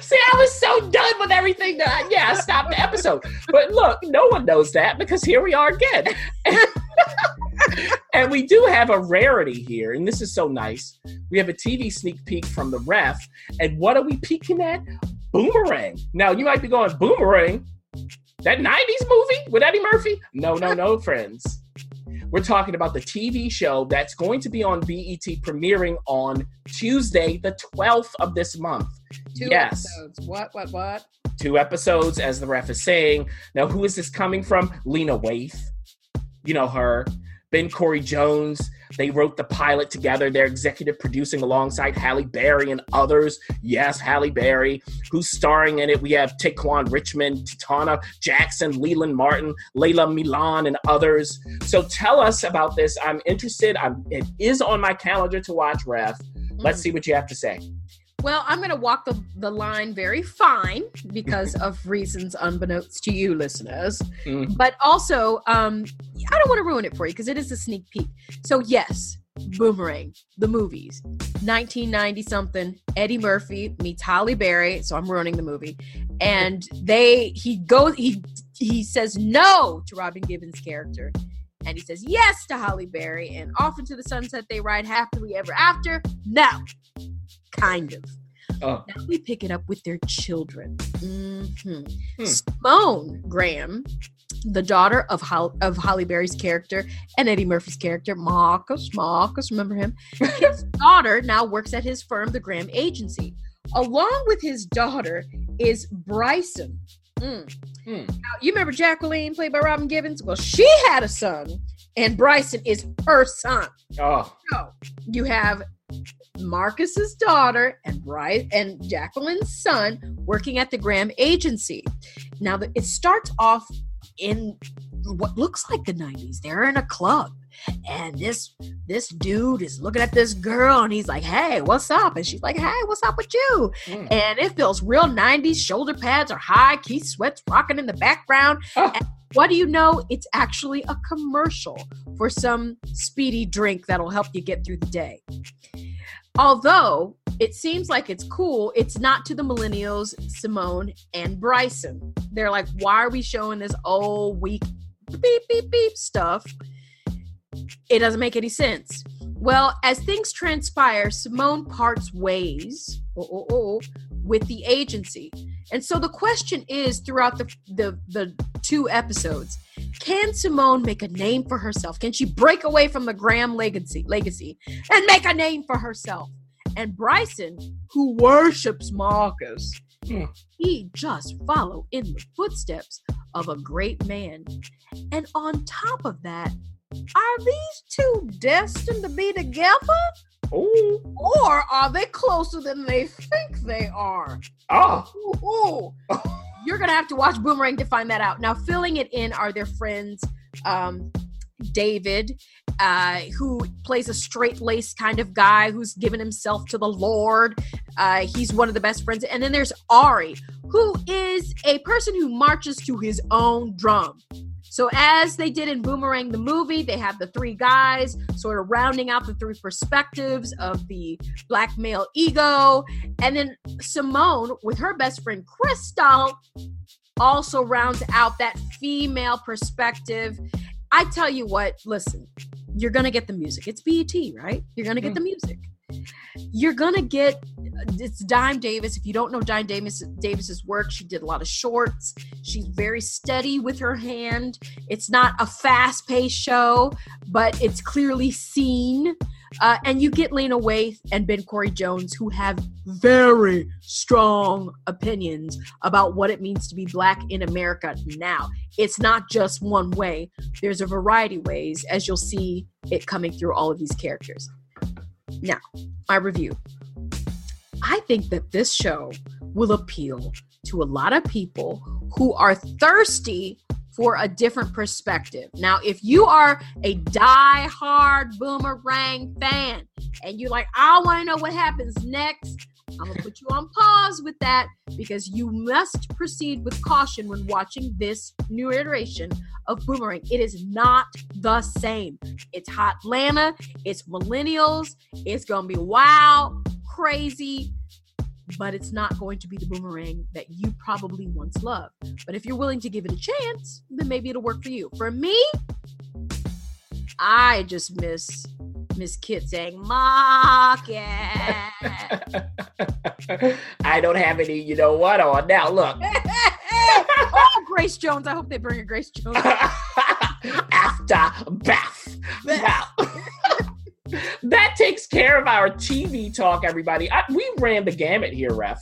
See, I was so done with everything that I, yeah, I stopped the episode. But look, no one knows that because here we are again. and we do have a rarity here, and this is so nice. We have a TV sneak peek from the ref, and what are we peeking at? Boomerang. Now you might be going, Boomerang? That 90s movie with Eddie Murphy? No, no, no, friends. We're talking about the TV show that's going to be on BET premiering on Tuesday, the 12th of this month. Two yes, episodes. What? What? What? two episodes, as the ref is saying. Now, who is this coming from? Lena Waithe. You know her. Ben Cory Jones. They wrote the pilot together. They're executive producing alongside Halle Berry and others. Yes, Halle Berry, who's starring in it. We have Tequan Richmond, Tetona Jackson, Leland Martin, Lala Milan, and others. So tell us about this. I'm interested. I'm, it is on my calendar to watch, Ref. Let's Mhm. see what you have to say. Well, I'm going to walk the, the line very fine because of reasons unbeknownst to you, listeners. Mhm. But also, um, I don't want to ruin it for you because it is a sneak peek. So, yes, Boomerang, the movies, 1990 something. Eddie Murphy meets Halle Berry. So I'm ruining the movie, and they he goes he he says no to Robin Givens' character. And he says yes to Halle Berry, and off into the sunset they ride happily ever after. No, kind of. Oh, Now we pick it up with their children. Mhm. Hmm. Simone Graham, the daughter of Hol- of Halle Berry's character and Eddie Murphy's character, Marcus. Marcus, remember him? His daughter now works at his firm, the Graham Agency. Along with his daughter is Bryson. Mm. Hmm. Now, you remember Jacqueline, played by Robin Givens? Well, she had a son, and Bryson is her son. oh, So you have Marcus's daughter and Bryce and Jacqueline's son working at the Graham Agency. Now it starts off in what looks like the 90s. They're in a club. And this this dude is looking at this girl and he's like, Hey, what's up? And she's like, Hey, what's up with you? Hmm. And it feels real 90s. Shoulder pads are high, Keith Sweat's rocking in the background. Oh. And what do you know? It's actually a commercial for some speedy drink that'll help you get through the day. Although it seems like it's cool, it's not to the millennials, Simone and Bryson. They're like, why are we showing this old, weak, beep, beep, beep stuff? It doesn't make any sense. Well, as things transpire, Simone parts ways oh, oh, oh, with the agency. And so the question is throughout the, the, the two episodes can Simone make a name for herself? Can she break away from the Graham legacy, legacy and make a name for herself? And Bryson, who worships Marcus, Hmm. he just follow in the footsteps of a great man. And on top of that, are these two destined to be together? Ooh. Or are they closer than they think they are? Oh. Ooh. You're gonna have to watch Boomerang to find that out. Now, filling it in are their friends, um, David, uh, who plays a straight laced kind of guy who's given himself to the Lord. Uh, he's one of the best friends. And then there's Ari, who is a person who marches to his own drum. So, as they did in Boomerang the movie, they have the three guys sort of rounding out the three perspectives of the black male ego. And then Simone, with her best friend Crystal, also rounds out that female perspective. I tell you what, listen, you're gonna get the music. It's BET, right? You're gonna get mm. the music. You're gonna get it's Dime Davis. If you don't know Dime Davis Davis's work, she did a lot of shorts. She's very steady with her hand. It's not a fast-paced show, but it's clearly seen. Uh, and you get Lena Waithe and Ben Cory Jones, who have very strong opinions about what it means to be black in America now. It's not just one way, there's a variety of ways, as you'll see it coming through all of these characters. Now, my review. I think that this show will appeal to a lot of people who are thirsty for a different perspective. Now, if you are a die-hard boomerang fan and you're like, I want to know what happens next, I'm gonna put you on pause with that because you must proceed with caution when watching this new iteration of Boomerang. It is not the same. It's Hotlanta, it's millennials, it's gonna be wild, crazy, but it's not going to be the boomerang that you probably once loved. But if you're willing to give it a chance, then maybe it'll work for you. For me, I just miss Miss Kit saying Market. I don't have any, you know what, on. Now, look. oh, Grace Jones. I hope they bring a Grace Jones. After Beth. Now, that takes care of our TV talk, everybody. I, we ran the gamut here, Ref.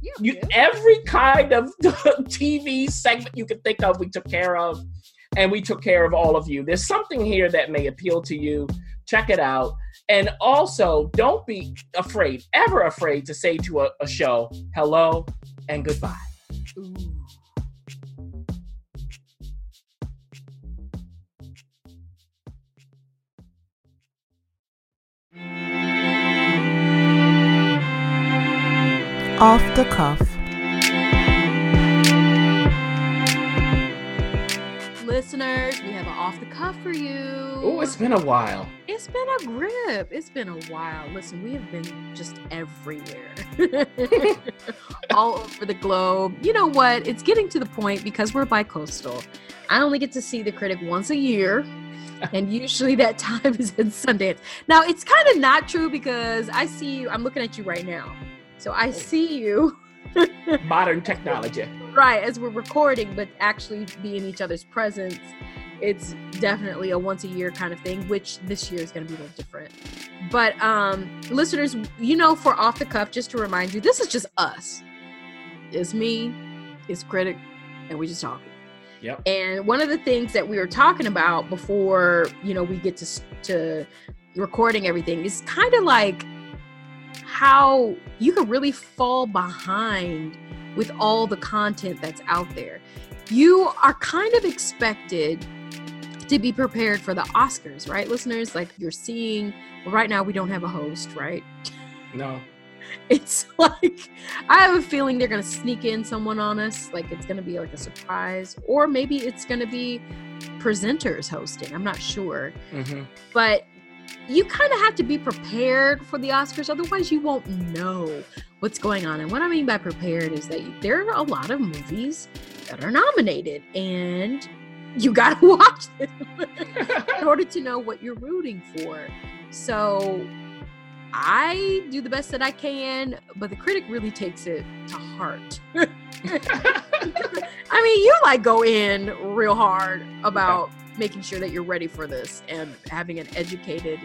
Yeah, You, yeah. every kind of TV segment you could think of, we took care of, and we took care of all of you. There's something here that may appeal to you. Check it out. And also, don't be afraid, ever afraid, to say to a, a show hello and goodbye. Ooh. Off the cuff. Listeners, we have an off the cuff for you. Oh, it's been a while. It's been a grip. It's been a while. Listen, we have been just everywhere, all over the globe. You know what? It's getting to the point because we're bi-coastal. I only get to see the critic once a year, and usually that time is at Sundance. Now, it's kind of not true because I see you. I'm looking at you right now, so I see you. Modern technology. right as we're recording but actually be in each other's presence it's definitely a once a year kind of thing which this year is going to be a little different but um listeners you know for off the cuff just to remind you this is just us it's me it's critic and we just talk. Yep. and one of the things that we were talking about before you know we get to to recording everything is kind of like how you can really fall behind with all the content that's out there. You are kind of expected to be prepared for the Oscars, right, listeners? Like you're seeing, well, right now we don't have a host, right? No. It's like I have a feeling they're gonna sneak in someone on us, like it's gonna be like a surprise, or maybe it's gonna be presenters hosting. I'm not sure hmm but you kind of have to be prepared for the Oscars, otherwise, you won't know what's going on. And what I mean by prepared is that there are a lot of movies that are nominated, and you got to watch them in order to know what you're rooting for. So I do the best that I can, but the critic really takes it to heart. I mean, you like go in real hard about making sure that you're ready for this and having an educated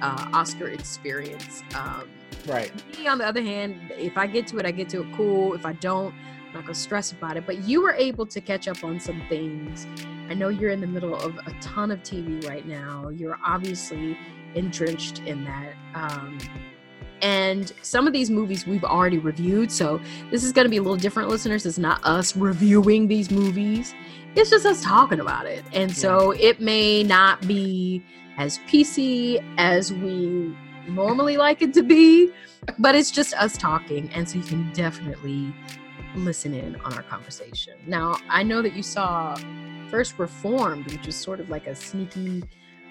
uh, Oscar experience. Um, Right. Me, on the other hand, if I get to it, I get to it cool. If I don't, I'm not gonna stress about it. But you were able to catch up on some things. I know you're in the middle of a ton of TV right now. You're obviously entrenched in that. Um, and some of these movies we've already reviewed. So this is going to be a little different, listeners. It's not us reviewing these movies, it's just us talking about it. And so it may not be as PC as we normally like it to be, but it's just us talking. And so you can definitely listen in on our conversation. Now, I know that you saw First Reformed, which is sort of like a sneaky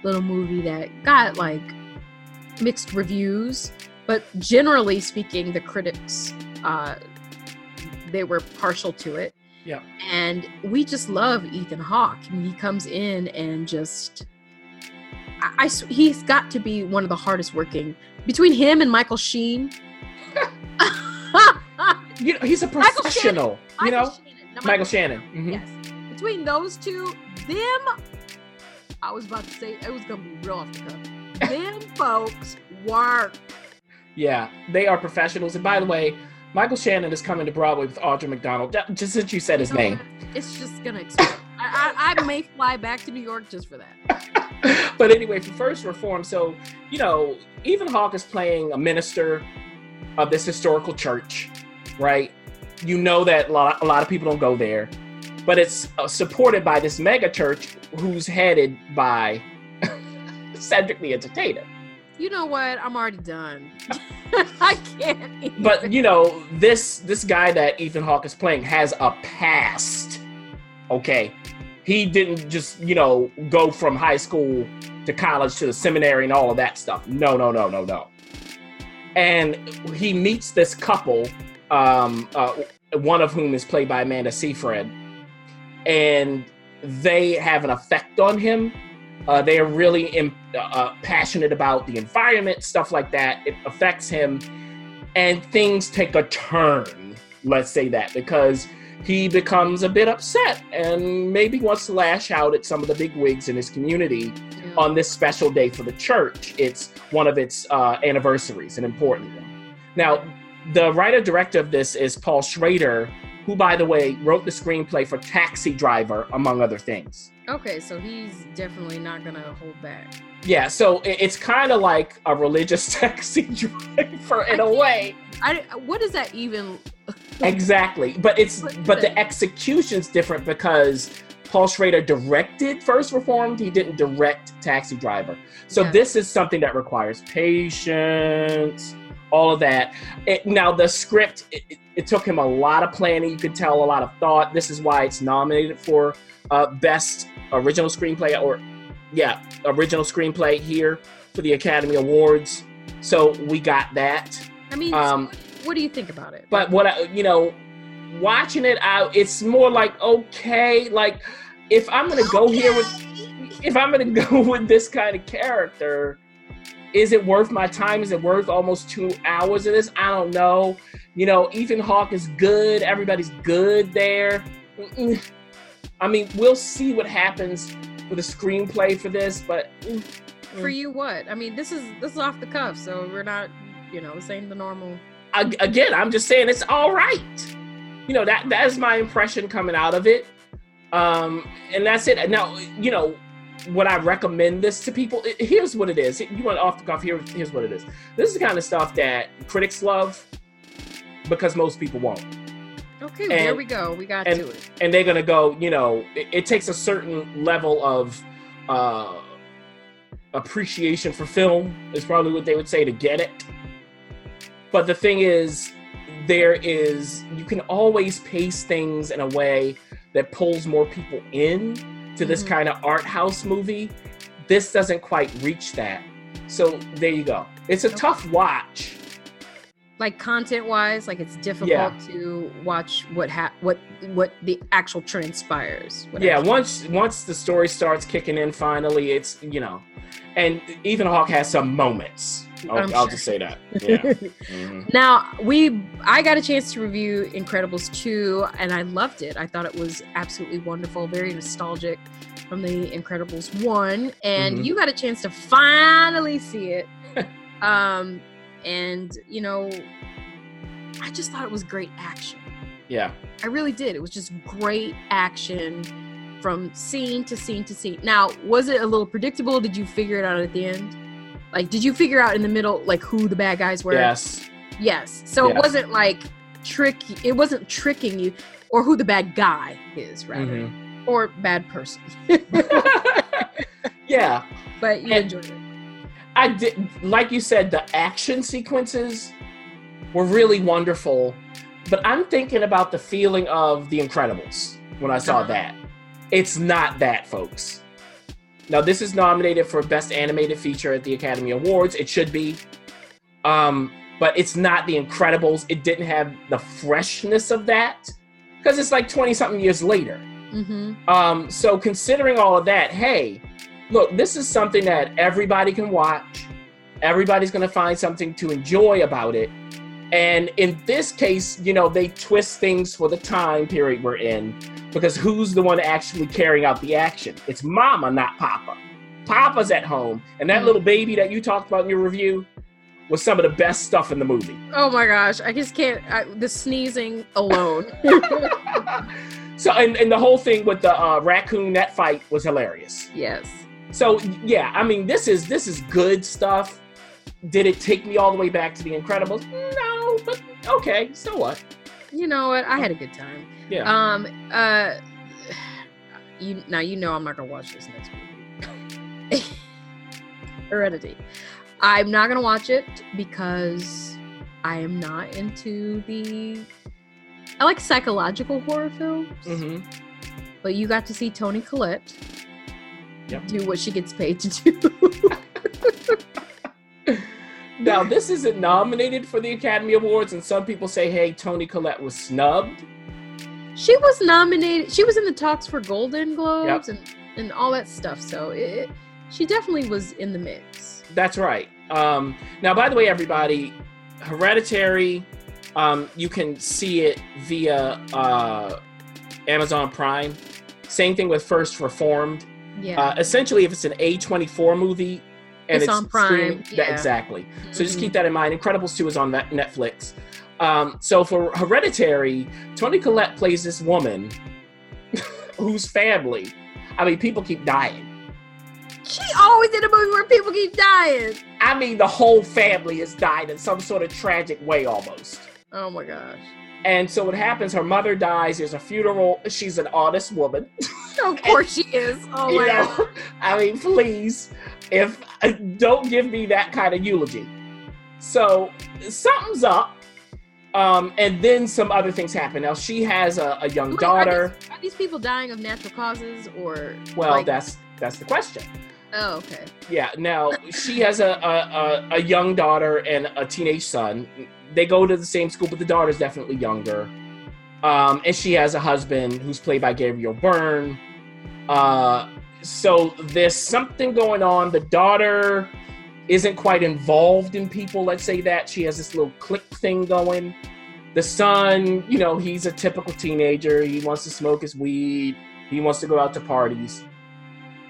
little movie that got like mixed reviews but generally speaking, the critics uh, they were partial to it. Yeah. And we just love Ethan Hawke. I mean, he comes in and just, I, I he's got to be one of the hardest working between him and Michael Sheen. you know, he's a professional. Michael you know, Shannon. No, Michael Shannon. Mhm. Yes. Between those two, them, I was about to say it was gonna be real off the cuff. them folks work. Yeah, they are professionals. And by the way, Michael Shannon is coming to Broadway with Audra McDonald. Just since you said his You know name. It's just gonna explode. I, I, I may fly back to New York just for that. but anyway, for First Reform, so you know, Ethan Hawke is playing a minister of this historical church, right? You know that a lot, a lot of people don't go there, but it's uh, supported by this mega church who's headed by Cedric the Entertainer. You know what? I'm already done. I can't. Even. But you know, this this guy that Ethan Hawke is playing has a past. Okay, he didn't just you know go from high school to college to the seminary and all of that stuff. No, no, no, no, no. And he meets this couple, um, uh, one of whom is played by Amanda Seyfried, and they have an effect on him. Uh, they are really im- uh, passionate about the environment, stuff like that. It affects him, and things take a turn. Let's say that because he becomes a bit upset and maybe wants to lash out at some of the big wigs in his community Yeah. on this special day for the church. It's one of its uh, anniversaries, an important one. Now, the writer director of this is Paul Schrader, who, by the way, wrote the screenplay for Taxi Driver, among other things. Okay, so he's definitely not gonna hold back. Yeah, so it's kind of like a religious taxi driver in a way. I what does that even? Exactly, but it's But the- execution's different because Paul Schrader directed First Reformed. He didn't direct Taxi Driver, so Yeah. this is something that requires patience, all of that. It, now the script, it, it- it took him a lot of planning. You could tell a lot of thought. This is why it's nominated for uh, best original screenplay or yeah, original screenplay here for the Academy Awards. So we got that. I mean, Um, what do you think about it? But what I, you know, watching it out, it's more like okay, like if I'm gonna go here with, if I'm gonna go with this kind of character, is it worth my time? Is it worth almost two hours of this? I don't know. You know, Ethan Hawke is good. Everybody's good there. Mm-mm. I mean, we'll see what happens with the screenplay for this, but mm, for you, what? I mean, this is this is off the cuff, so we're not, you know, saying the normal. ag- again, I'm just saying it's all right. You know that that is my impression coming out of it, um, and that's it. Now, you know, would I recommend this to people? I- Here's what it is. You want off the cuff? Here, here's what it is. This is the kind of stuff that critics love because most people won't, Okay, there And- we go. We got and- to it. and they're gonna go. You know, it, it takes a certain level of uh, appreciation for film is probably what they would say to get it. But the thing is, there is you can always pace things in a way that pulls more people in to this Mhm. kind of art house movie. This doesn't quite reach that. So there you go. It's a tough watch. Like content wise, like it's difficult Yeah. to watch what ha- what what the actual transpires. Yeah, actually- once once the story starts kicking in, finally, it's you know, and Ethan Hawke has some moments. I'll, I'm I'll sure. just say that. Yeah. Mhm. Now we, I got a chance to review Incredibles two, and I loved it. I thought it was absolutely wonderful, very nostalgic from the Incredibles one, and Mhm. you got a chance to finally see it. um, and you know, I just thought it was great action. Yeah. I really did. It was just great action from scene to scene to scene. Now, was it a little predictable? Did you figure it out at the end? Like, did you figure out in the middle like who the bad guys were? Yes. Yes. So it wasn't like tricky. It wasn't tricking you, or who the bad guy is, rather, Mhm. or bad person. yeah. but you And- enjoyed it. I did, like you said, the action sequences were really wonderful. But I'm thinking about the feeling of The Incredibles when I saw Uh-huh. that. It's not that, folks. Now, this is nominated for Best Animated Feature at the Academy Awards. It should be. Um, but it's not The Incredibles. It didn't have the freshness of that because it's like 20 something years later. Mm-hmm. Um, so considering all of that, hey, look, this is something that everybody can watch. Everybody's going to find something to enjoy about it. And in this case, you know, they twist things for the time period we're in because who's the one actually carrying out the action? It's mama, not papa. Papa's at home. And that Mhm. little baby that you talked about in your review was some of the best stuff in the movie. Oh my gosh, I just can't. I, the sneezing alone. so, and, and the whole thing with the uh, raccoon, that fight was hilarious. yes. So yeah, I mean, this is this is good stuff. Did it take me all the way back to The Incredibles? No, but okay, so what? You know what? I had a good time. Yeah. Um. Uh. You now you know I'm not gonna watch this next movie. Heredity. I'm not gonna watch it because I am not into the. I like psychological horror films, hmm but you got to see Toni Collette Yep. do what she gets paid to do. Now this isn't nominated for the Academy Awards, and some people say, "Hey, Toni Collette was snubbed." she was nominated. She was in the talks for Golden Globes and and all that stuff. So it, she definitely was in the mix. That's right. Um, now, by the way, everybody, Hereditary, um, you can see it via uh, Amazon Prime. Same thing with First Reformed. Yeah. Uh, essentially, if it's an A24 movie and It's it's, on Prime, that- yeah. exactly. So just Mhm. keep that in mind. Incredibles 2 is on Netflix. Um, so for Hereditary, Toni Collette plays this woman whose family, I mean, people keep dying. She always in a movie where people keep dying. I mean, the whole family has died in some sort of tragic way almost. Oh my gosh. And so what happens, her mother dies, there's a funeral. She's an honest woman. Of course she is. Oh my know? god. I mean, please, if don't give me that kind of eulogy. So something's up, um, and then some other things happen. Now she has a, a young Wait, daughter. Are these, are these people dying of natural causes or? Well, like- that's that's the question. Oh, okay. Yeah. Now she has a, a, a, a young daughter and a teenage son. They go to the same school, but the daughter's definitely younger. Um, and she has a husband who's played by Gabriel Byrne. Uh, so there's something going on. The daughter isn't quite involved in people. Let's say that she has this little click thing going. The son, you know, he's a typical teenager. He wants to smoke his weed. He wants to go out to parties.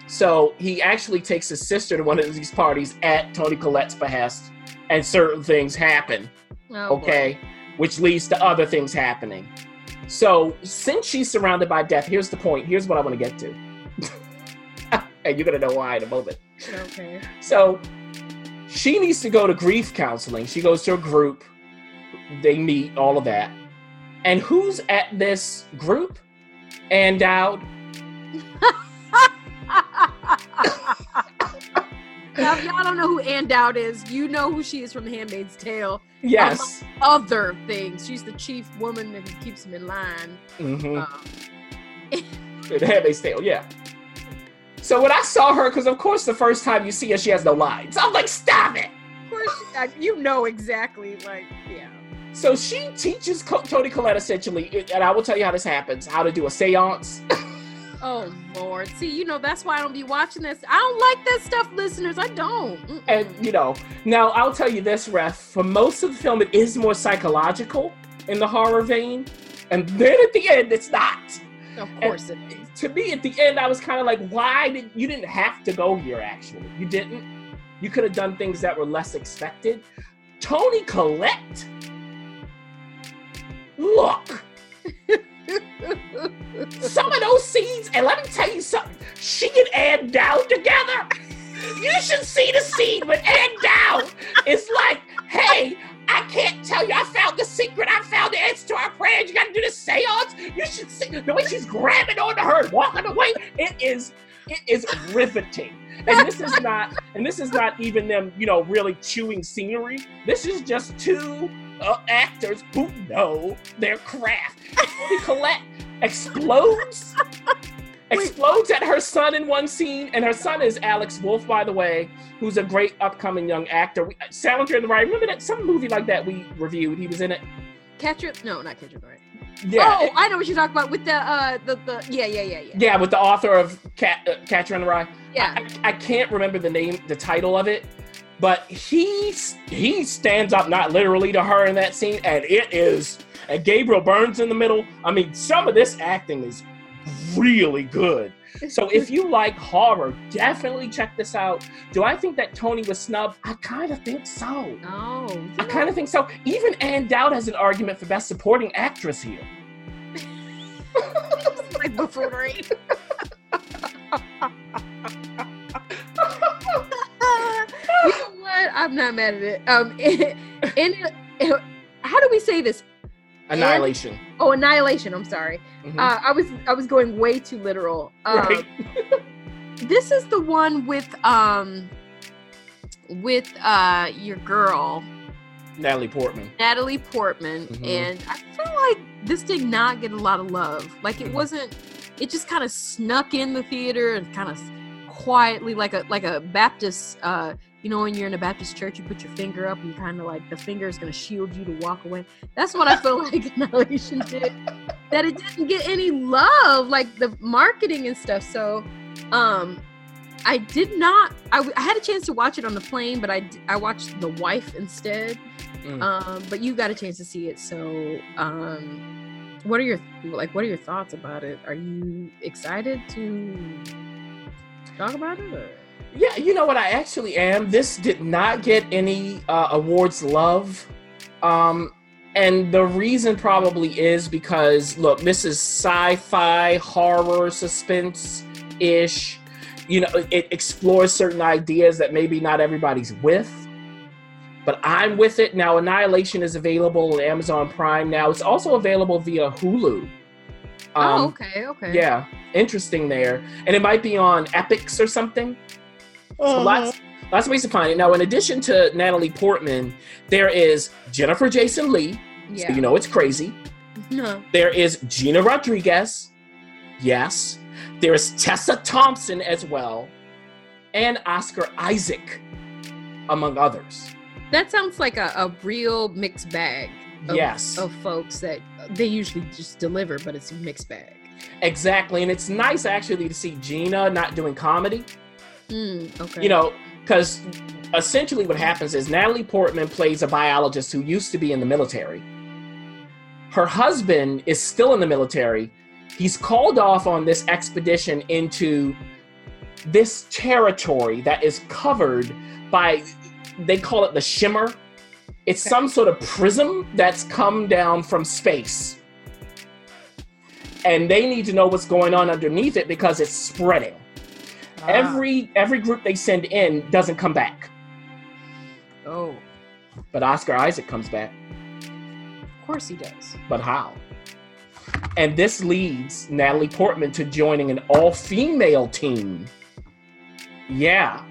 So he actually takes his sister to one of these parties at Toni Collette's behest, and certain things happen, Oh, boy. okay, which leads to other things happening. So since she's surrounded by death, here's the point. Here's what I want to get to. And you're going to know why in a moment. Okay. So she needs to go to grief counseling. She goes to a group, they meet, all of that. And who's at this group? Ann Dowd. now, if y'all don't know who Ann Dowd is, you know who she is from The Handmaid's Tale. Yes. Other things. She's the chief woman that keeps him in line. hmm Um, The Handmaid's Tale, yeah. So when I saw her, because of course the first time you see her, she has no lines. I'm like, stop it. of course, you know exactly. Like, yeah. So she teaches Co- Toni Collette essentially, and I will tell you how this happens: how to do a séance. Oh Lord. See, you know that's why I don't be watching this. I don't like that stuff, listeners. I don't. Mm-mm. and you know, now I'll tell you this, Ref. For most of the film, it is more psychological in the horror vein, and then at the end, it's not. Of course it is. To me, at the end, I was kind of like, why did you didn't have to go here? Actually, you didn't. You could have done things that were less expected. Toni Collette. Look. Some of those scenes, and let me tell you something, she and Ann Dowd together. You should see the scene with Ann Dowd It's like, hey, I can't tell you. I found the secret. I found the answer to our prayers. You got to do the seance. You should see the way she's grabbing onto her and walking away. It is, it is riveting. And this is not, and this is not even them, you know, really chewing scenery. This is just two uh, actors who know their craft. Toni Collette explodes, explodes at her son in one scene, and her son is Alex Wolff, by the way, who's a great upcoming young actor. We, Salinger in the Right. Remember that some movie like that we reviewed? He was in it. Catcher? No, not Catcher the Rye. Yeah. Oh, I know what you're talking about with the uh the the yeah yeah yeah yeah Yeah, with the author of Cat, uh, Catcher in the Rye. yeah. I, I can't remember the name, the title of it, but he he stands up not literally to her in that scene, and it is. And Gabriel Burns in the middle. I mean, some of this acting is really good. So if you like horror, definitely check this out. Do I think that Toni was snubbed? I kind of think so. Oh, I kind of think so. Even Ann Dowd has an argument for best supporting actress here. like buffoonery. you know what? I'm not mad at it. Um, in, how do we say this? Annihilation. Oh, annihilation. I'm sorry. Mhm. Uh, I was I was going way too literal. Um, right. This is the one with um with uh your girl Natalie Portman. Natalie Portman, Mhm. and I feel like this did not get a lot of love. Like it Mhm. wasn't. It just kind of snuck in the theater and kind of quietly, like a like a Baptist. uh You know, when you're in a Baptist church, you put your finger up, and you kind of like the finger is going to shield you to walk away. That's what I feel like Annihilation did. That it didn't get any love, like the marketing and stuff. So, um, I did not. I, I had a chance to watch it on the plane, but I I watched The Wife instead. Mm. Um, but you got a chance to see it, so um, what are your like? What are your thoughts about it? Are you excited to talk about it? Or? Yeah, you know what? I actually am. This did not get any uh, awards love. Um, and the reason probably is because, look, this is sci fi, horror, suspense ish. You know, it explores certain ideas that maybe not everybody's with. But I'm with it. Now, Annihilation is available on Amazon Prime now. It's also available via Hulu. Oh, Um, okay, okay. yeah, interesting there. And it might be on Epix or something. So lots, lots of ways to find it. Now, in addition to Natalie Portman, there is Jennifer Jason Leigh. yeah. So you know it's crazy. No. There is Gina Rodriguez. Yes. There is Tessa Thompson as well. And Oscar Isaac, among others. That sounds like a, a real mixed bag. Of, yes. Of folks that they usually just deliver, but it's a mixed bag. Exactly. And it's nice actually to see Gina not doing comedy. Mm, okay. you know, because essentially what happens is Natalie Portman plays a biologist who used to be in the military. Her husband is still in the military. He's called off on this expedition into this territory that is covered by, they call it the shimmer. It's Okay. some sort of prism that's come down from space. And they need to know what's going on underneath it because it's spreading Ah. every every group they send in doesn't come back Oh, but oscar isaac comes back of course he does. but how and this leads natalie portman to joining an all-female team yeah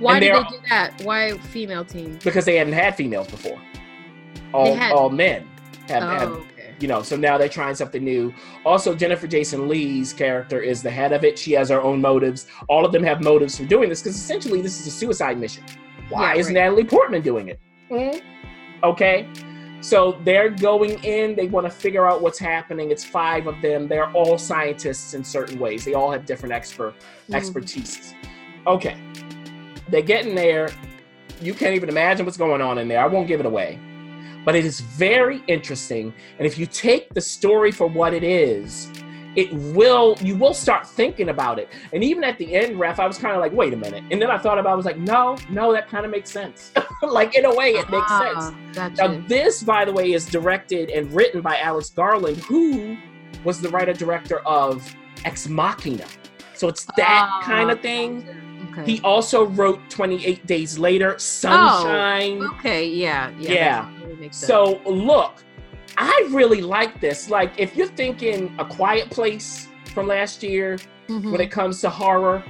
Why did they're- do that? Why female team? because they hadn't had females before. All, They had- all men have, oh, have okay. you know so now they're trying something new. Also jennifer jason leigh's character is the head of it. She has her own motives. All of them have motives for doing this because essentially this is a suicide mission. Why Yeah, is right. natalie portman doing it? Mm, okay. So they're going in. They want to figure out what's happening. It's five of them. They're all scientists in certain ways. They all have different expert Mhm. expertise okay they get in there you can't even imagine what's going on in there i won't give it away but it is very interesting and if you take the story for what it is it will you will start thinking about it. And even at the end, ref, I was kind of like, wait a minute. And then I thought about it, I was like, no, no, that kind of makes sense. like in a way, it makes Ah, sense. Gotcha. Now, this, by the way, is directed and written by Alex Garland, who was the writer director of Ex Machina. So it's that Ah, kind of thing. Okay. He also wrote 28 Days Later, Sunshine. okay. Yeah. Yeah. Yeah. that totally makes sense. So look, I really like this. Like, if you're thinking A Quiet Place from last year, Mhm. when it comes to horror,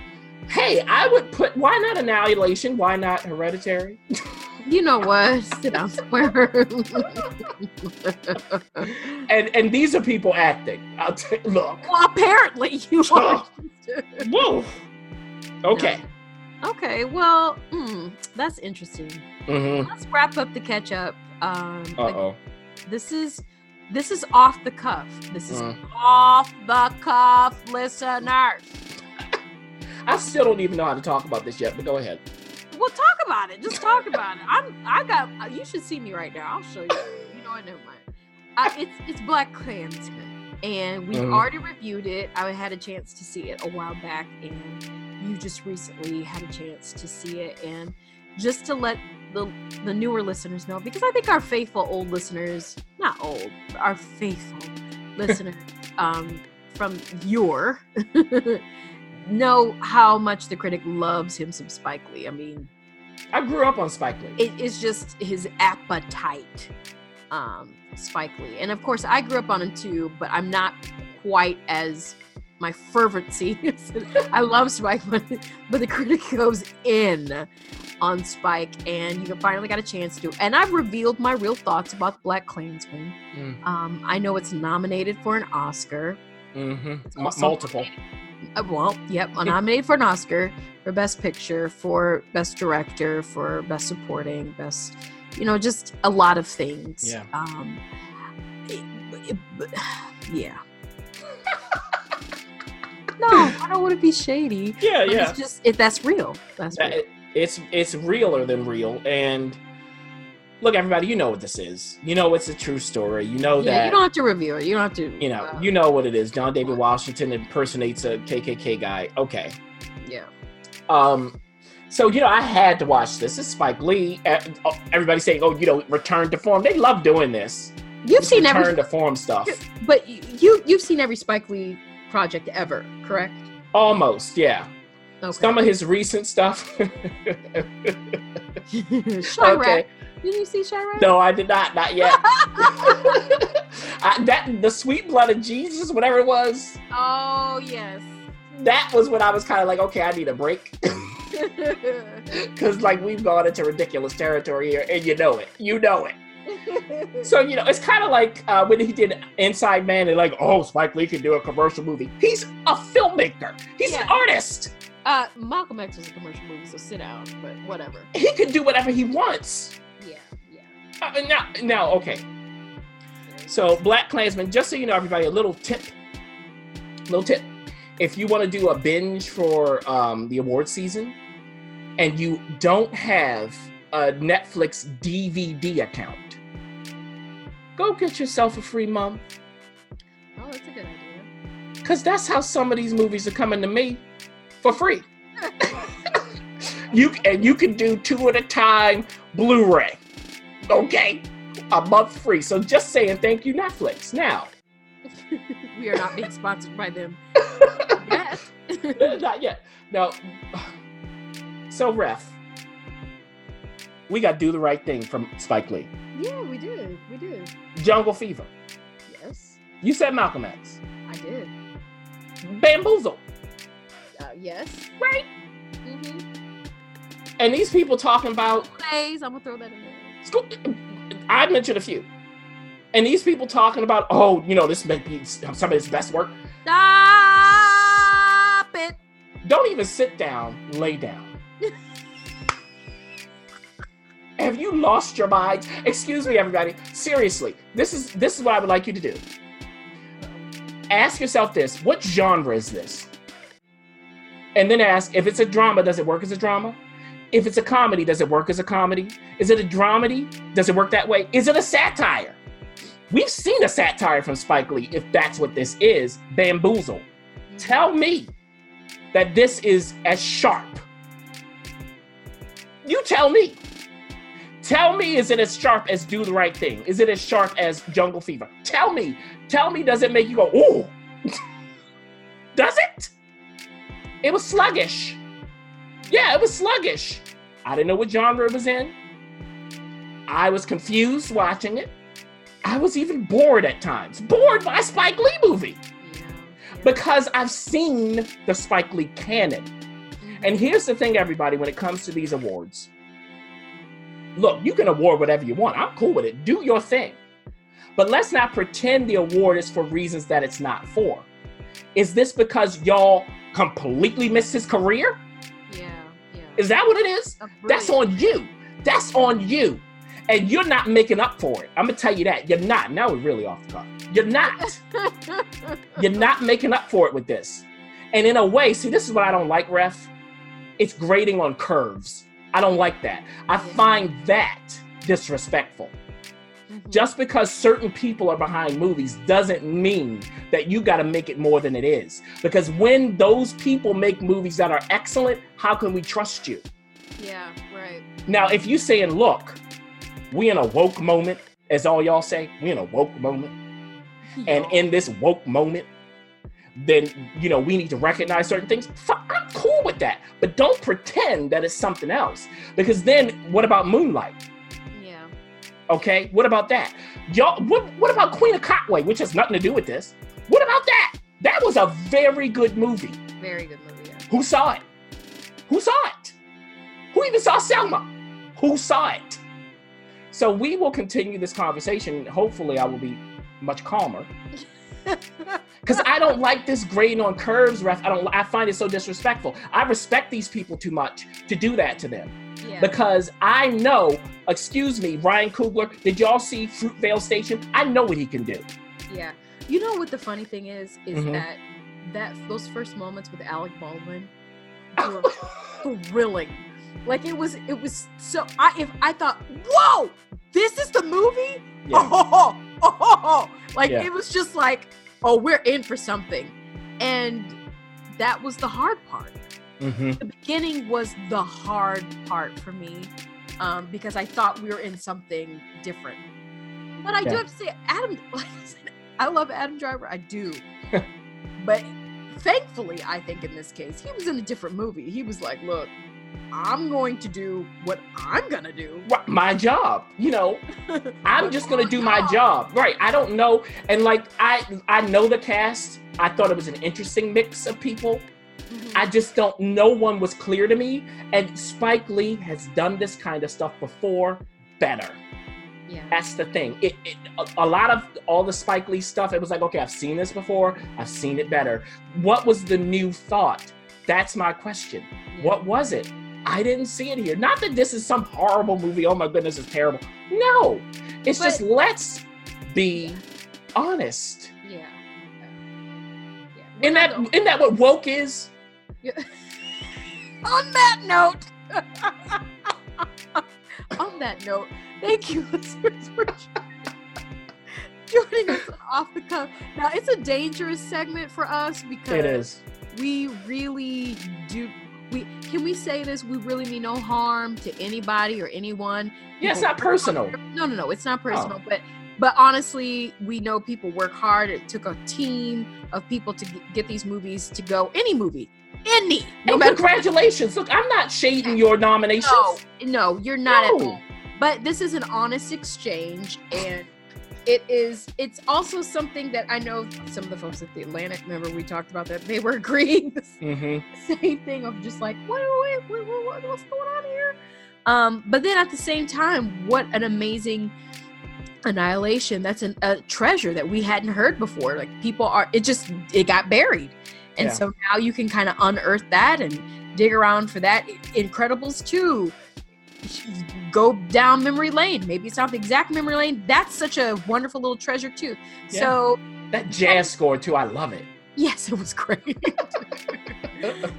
hey, I would put why not Annihilation? Why not Hereditary? you know what? Sit down somewhere. And and these are people acting. I'll t- look. well, apparently you are. Whoa. Okay. Okay. Well, mm, that's interesting. Mm-hmm. Let's wrap up the catch up. Um, Uh oh. this is this is off the cuff. This is Mm. off the cuff, listener. I still don't even know how to talk about this yet, but go ahead. Well, talk about it. Just talk about it. I'm. I got. You should see me right now. I'll show you. You know what? Never mind. Uh, it's it's BlacKkKlansman, and we've Mhm. already reviewed it. I had a chance to see it a while back, and you just recently had a chance to see it. And just to let the the newer listeners know, because I think our faithful old listeners, not old, our faithful listeners um, from your know how much the critic loves him some Spike Lee. I mean, I grew up on Spike Lee. it is just his appetite, um, Spike Lee. And of course, I grew up on him too, but I'm not quite as my fervency. I love Spike, but, but the critic goes in on Spike, and you finally got a chance to. And I've revealed my real thoughts about BlacKkKlansman. Mm. Um, I know it's nominated for an Oscar. Mm-hmm. M- multiple. Uh, well, yep, nominated for an Oscar for Best Picture, for Best Director, for Best Supporting, Best, you know, just a lot of things. Yeah. Um, it- it- yeah. no, I don't want to be shady. Yeah, yeah. It's just it, that's real. That's That- real. it's it's realer than real. And look, everybody, you know what this is. You know it's a true story. You know yeah, that you don't have to review it. You don't have to. you know, uh, you know what it is. John David Washington impersonates a KKK guy. Okay. yeah. Um, so you know, I had to watch this. This is Spike Lee. Uh, oh, Everybody's saying, "Oh, you know, return to form." They love doing this. You've This seen return every, to form stuff. but you you- you've seen every Spike Lee project ever, correct? Almost, yeah. Okay. Some of his recent stuff. Chi-Raq. okay. Did you see Chi-Raq? No, I did not. Not yet. I, that the sweet blood of Jesus, whatever it was. oh yes. That was when I was kind of like, okay, I need a break. Because like we've gone into ridiculous territory here, and you know it. You know it. So you know, it's kind of like uh, when he did Inside Man, and like, oh, Spike Lee can do a commercial movie. He's a filmmaker. He's an artist. uh, Malcolm X was a commercial movie, so sit down. But whatever. He can do whatever he wants. Yeah, yeah. Uh, now, now, okay. So, BlacKkKlansman, just so you know, everybody, a little tip. Little tip. If you want to do a binge for um, the award season and you don't have a Netflix DVD account, go get yourself a free month. Oh, that's a good idea. Because that's how some of these movies are coming to me for free. you And you can do two at a time Blu ray. Okay? A month free. So, just saying thank you, Netflix. Now, we are not being sponsored by them yet. Not yet. No. So, ref, we got "Do the Right Thing" from Spike Lee. yeah, we did. We did. Jungle Fever. Yes, You said Malcolm X. I did. Bamboozle. Uh, yes. Right. Mm-hmm. And these people talking about Plays. I'm gonna throw that in there. school. I mentioned a few. And these people talking about, oh, you know, this may be some of his best work. Stop. Don't even sit down, lay down. Have you lost your mind? Excuse me, everybody. Seriously, this is this is what I would like you to do. Ask yourself this: What genre is this? And then ask if it's a drama, does it work as a drama? If it's a comedy, does it work as a comedy? Is it a dramedy? Does it work that way? Is it a satire? We've seen a satire from Spike Lee, if that's what this is, Bamboozle. Tell me that this is as sharp. You tell me. Tell me, is it as sharp as Do the Right Thing? Is it as sharp as Jungle Fever? Tell me. Tell me, does it make you go, ooh? does it? It was sluggish. Yeah, it was sluggish. I didn't know what genre it was in. I was confused watching it. I was even bored at times. Bored by Spike Lee movie. Because I've seen the Spike Lee canon. And here's the thing, everybody, when it comes to these awards look, you can award whatever you want. I'm cool with it. Do your thing. But let's not pretend the award is for reasons that it's not for. Is this because y'all completely missed his career? Yeah. Yeah. Is that what it is? That's on you. That's on you. And you're not making up for it. I'm gonna tell you that. You're not. Now we're really off the cuff. You're not. You're not making up for it with this. And in a way, see, this is what I don't like, ref. It's grading on curves. I don't like that. I find that disrespectful. Mhm. Just because certain people are behind movies doesn't mean that you got to make it more than it is. Because when those people make movies that are excellent, how can we trust you? Yeah. Right. Now, if you saying, look, we in a woke moment, as all y'all say, we in a woke moment, and in this woke moment, then you know we need to recognize certain things. I'm cool with that, but don't pretend that it's something else. Because then, what about Moonlight? Yeah. Okay, what about that? Y'all, what what about Queen of Katwe, which has nothing to do with this? What about that? That was a very good movie. Very good movie. Yeah. Who saw it? Who saw it? Who even saw Selma? Who saw it? So we will continue this conversation. Hopefully, I will be much calmer because I don't like this grading on curves, ref. I don't. I find it so disrespectful. I respect these people too much to do that to them yeah. because I know. Excuse me, Ryan Coogler. Did y'all see Fruitvale Station? I know what he can do. Yeah. You know what the funny thing is is Mhm. that that those first moments with Alec Baldwin were thrilling. Like it was it was so I if I thought, "Whoa! This is the movie?" Yeah. Oh, oh, oh, oh. Like Yeah. it was just like, "Oh, we're in for something." And that was the hard part. hmm The beginning was the hard part for me um, because I thought we were in something different. But I do have to say, Adam, like I said, I love Adam Driver. I do. but thankfully, I think in this case, he was in a different movie. He was like, look, I'm going to do what I'm going to do. My job. You know, I'm just gonna do my job. Right. I don't know. And like I I know the cast. I thought it was an interesting mix of people. Mhm. I just don't no one was clear to me. And Spike Lee has done this kind of stuff before better. yeah. That's the thing. It, it a, a lot of all the Spike Lee stuff, it was like, okay, I've seen this before, I've seen it better. What was the new thought? That's my question. What was it? I didn't see it here. Not that this is some horrible movie. Oh my goodness, it's terrible. No, it's But- just let's be honest. Yeah. Yeah. yeah. Isn't that isn't that what woke is? not- On that note, on that note, thank you, listeners, for joining us off the cuff. Now, it's a dangerous segment for us because It is. We really do. We can we say this? We really mean no harm to anybody or anyone. Yeah, it's People not personal. No, no, no. It's not Oh. personal, but but honestly, we know people work hard. It took a team of people to get these movies to go. Any movie, any. No And congratulations. Look, I'm not shading your nominations. no, no, you're not at No. all. But this is an honest exchange, and it is. It's also something that I know some of the folks at the Atlantic. Remember, we talked about that. They were agreeing the Mm-hmm. same thing of just like, wait, wait, wait, wait, what's going on here? Um, but then at the same time, what an amazing annihilation! That's an, a treasure that we hadn't heard before. Like people are, it just it got buried, and Yeah. so now you can kind of unearth that and dig around for that. Incredibles two, go down memory lane. Maybe it's not the exact memory lane. That's such a wonderful little treasure too. Yeah. So That jazz score too. I love it. yes, it was great.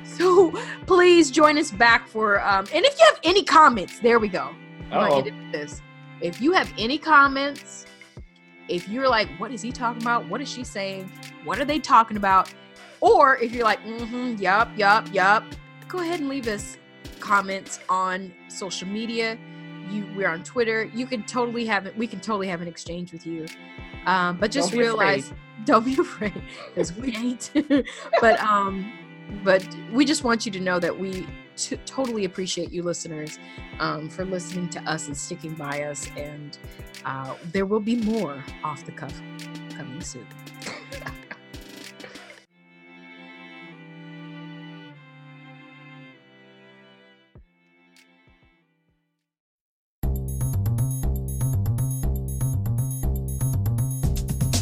So please join us back for um and if you have any comments, there we go. I'm gonna Uh-oh. this. If you have any comments, if you're like, what is he talking about? What is she saying? What are they talking about? Or if you're like, mm-hmm, yup, yup, yup, go ahead and leave us comments on social media. You, we're on Twitter. You can totally have it. We can totally have an exchange with you. Um, but just Don't realize, afraid. don't be afraid, because we ain't. but um, but we just want you to know that we t- totally appreciate you listeners um, for listening to us and sticking by us. And uh, there will be more off the cuff coming soon.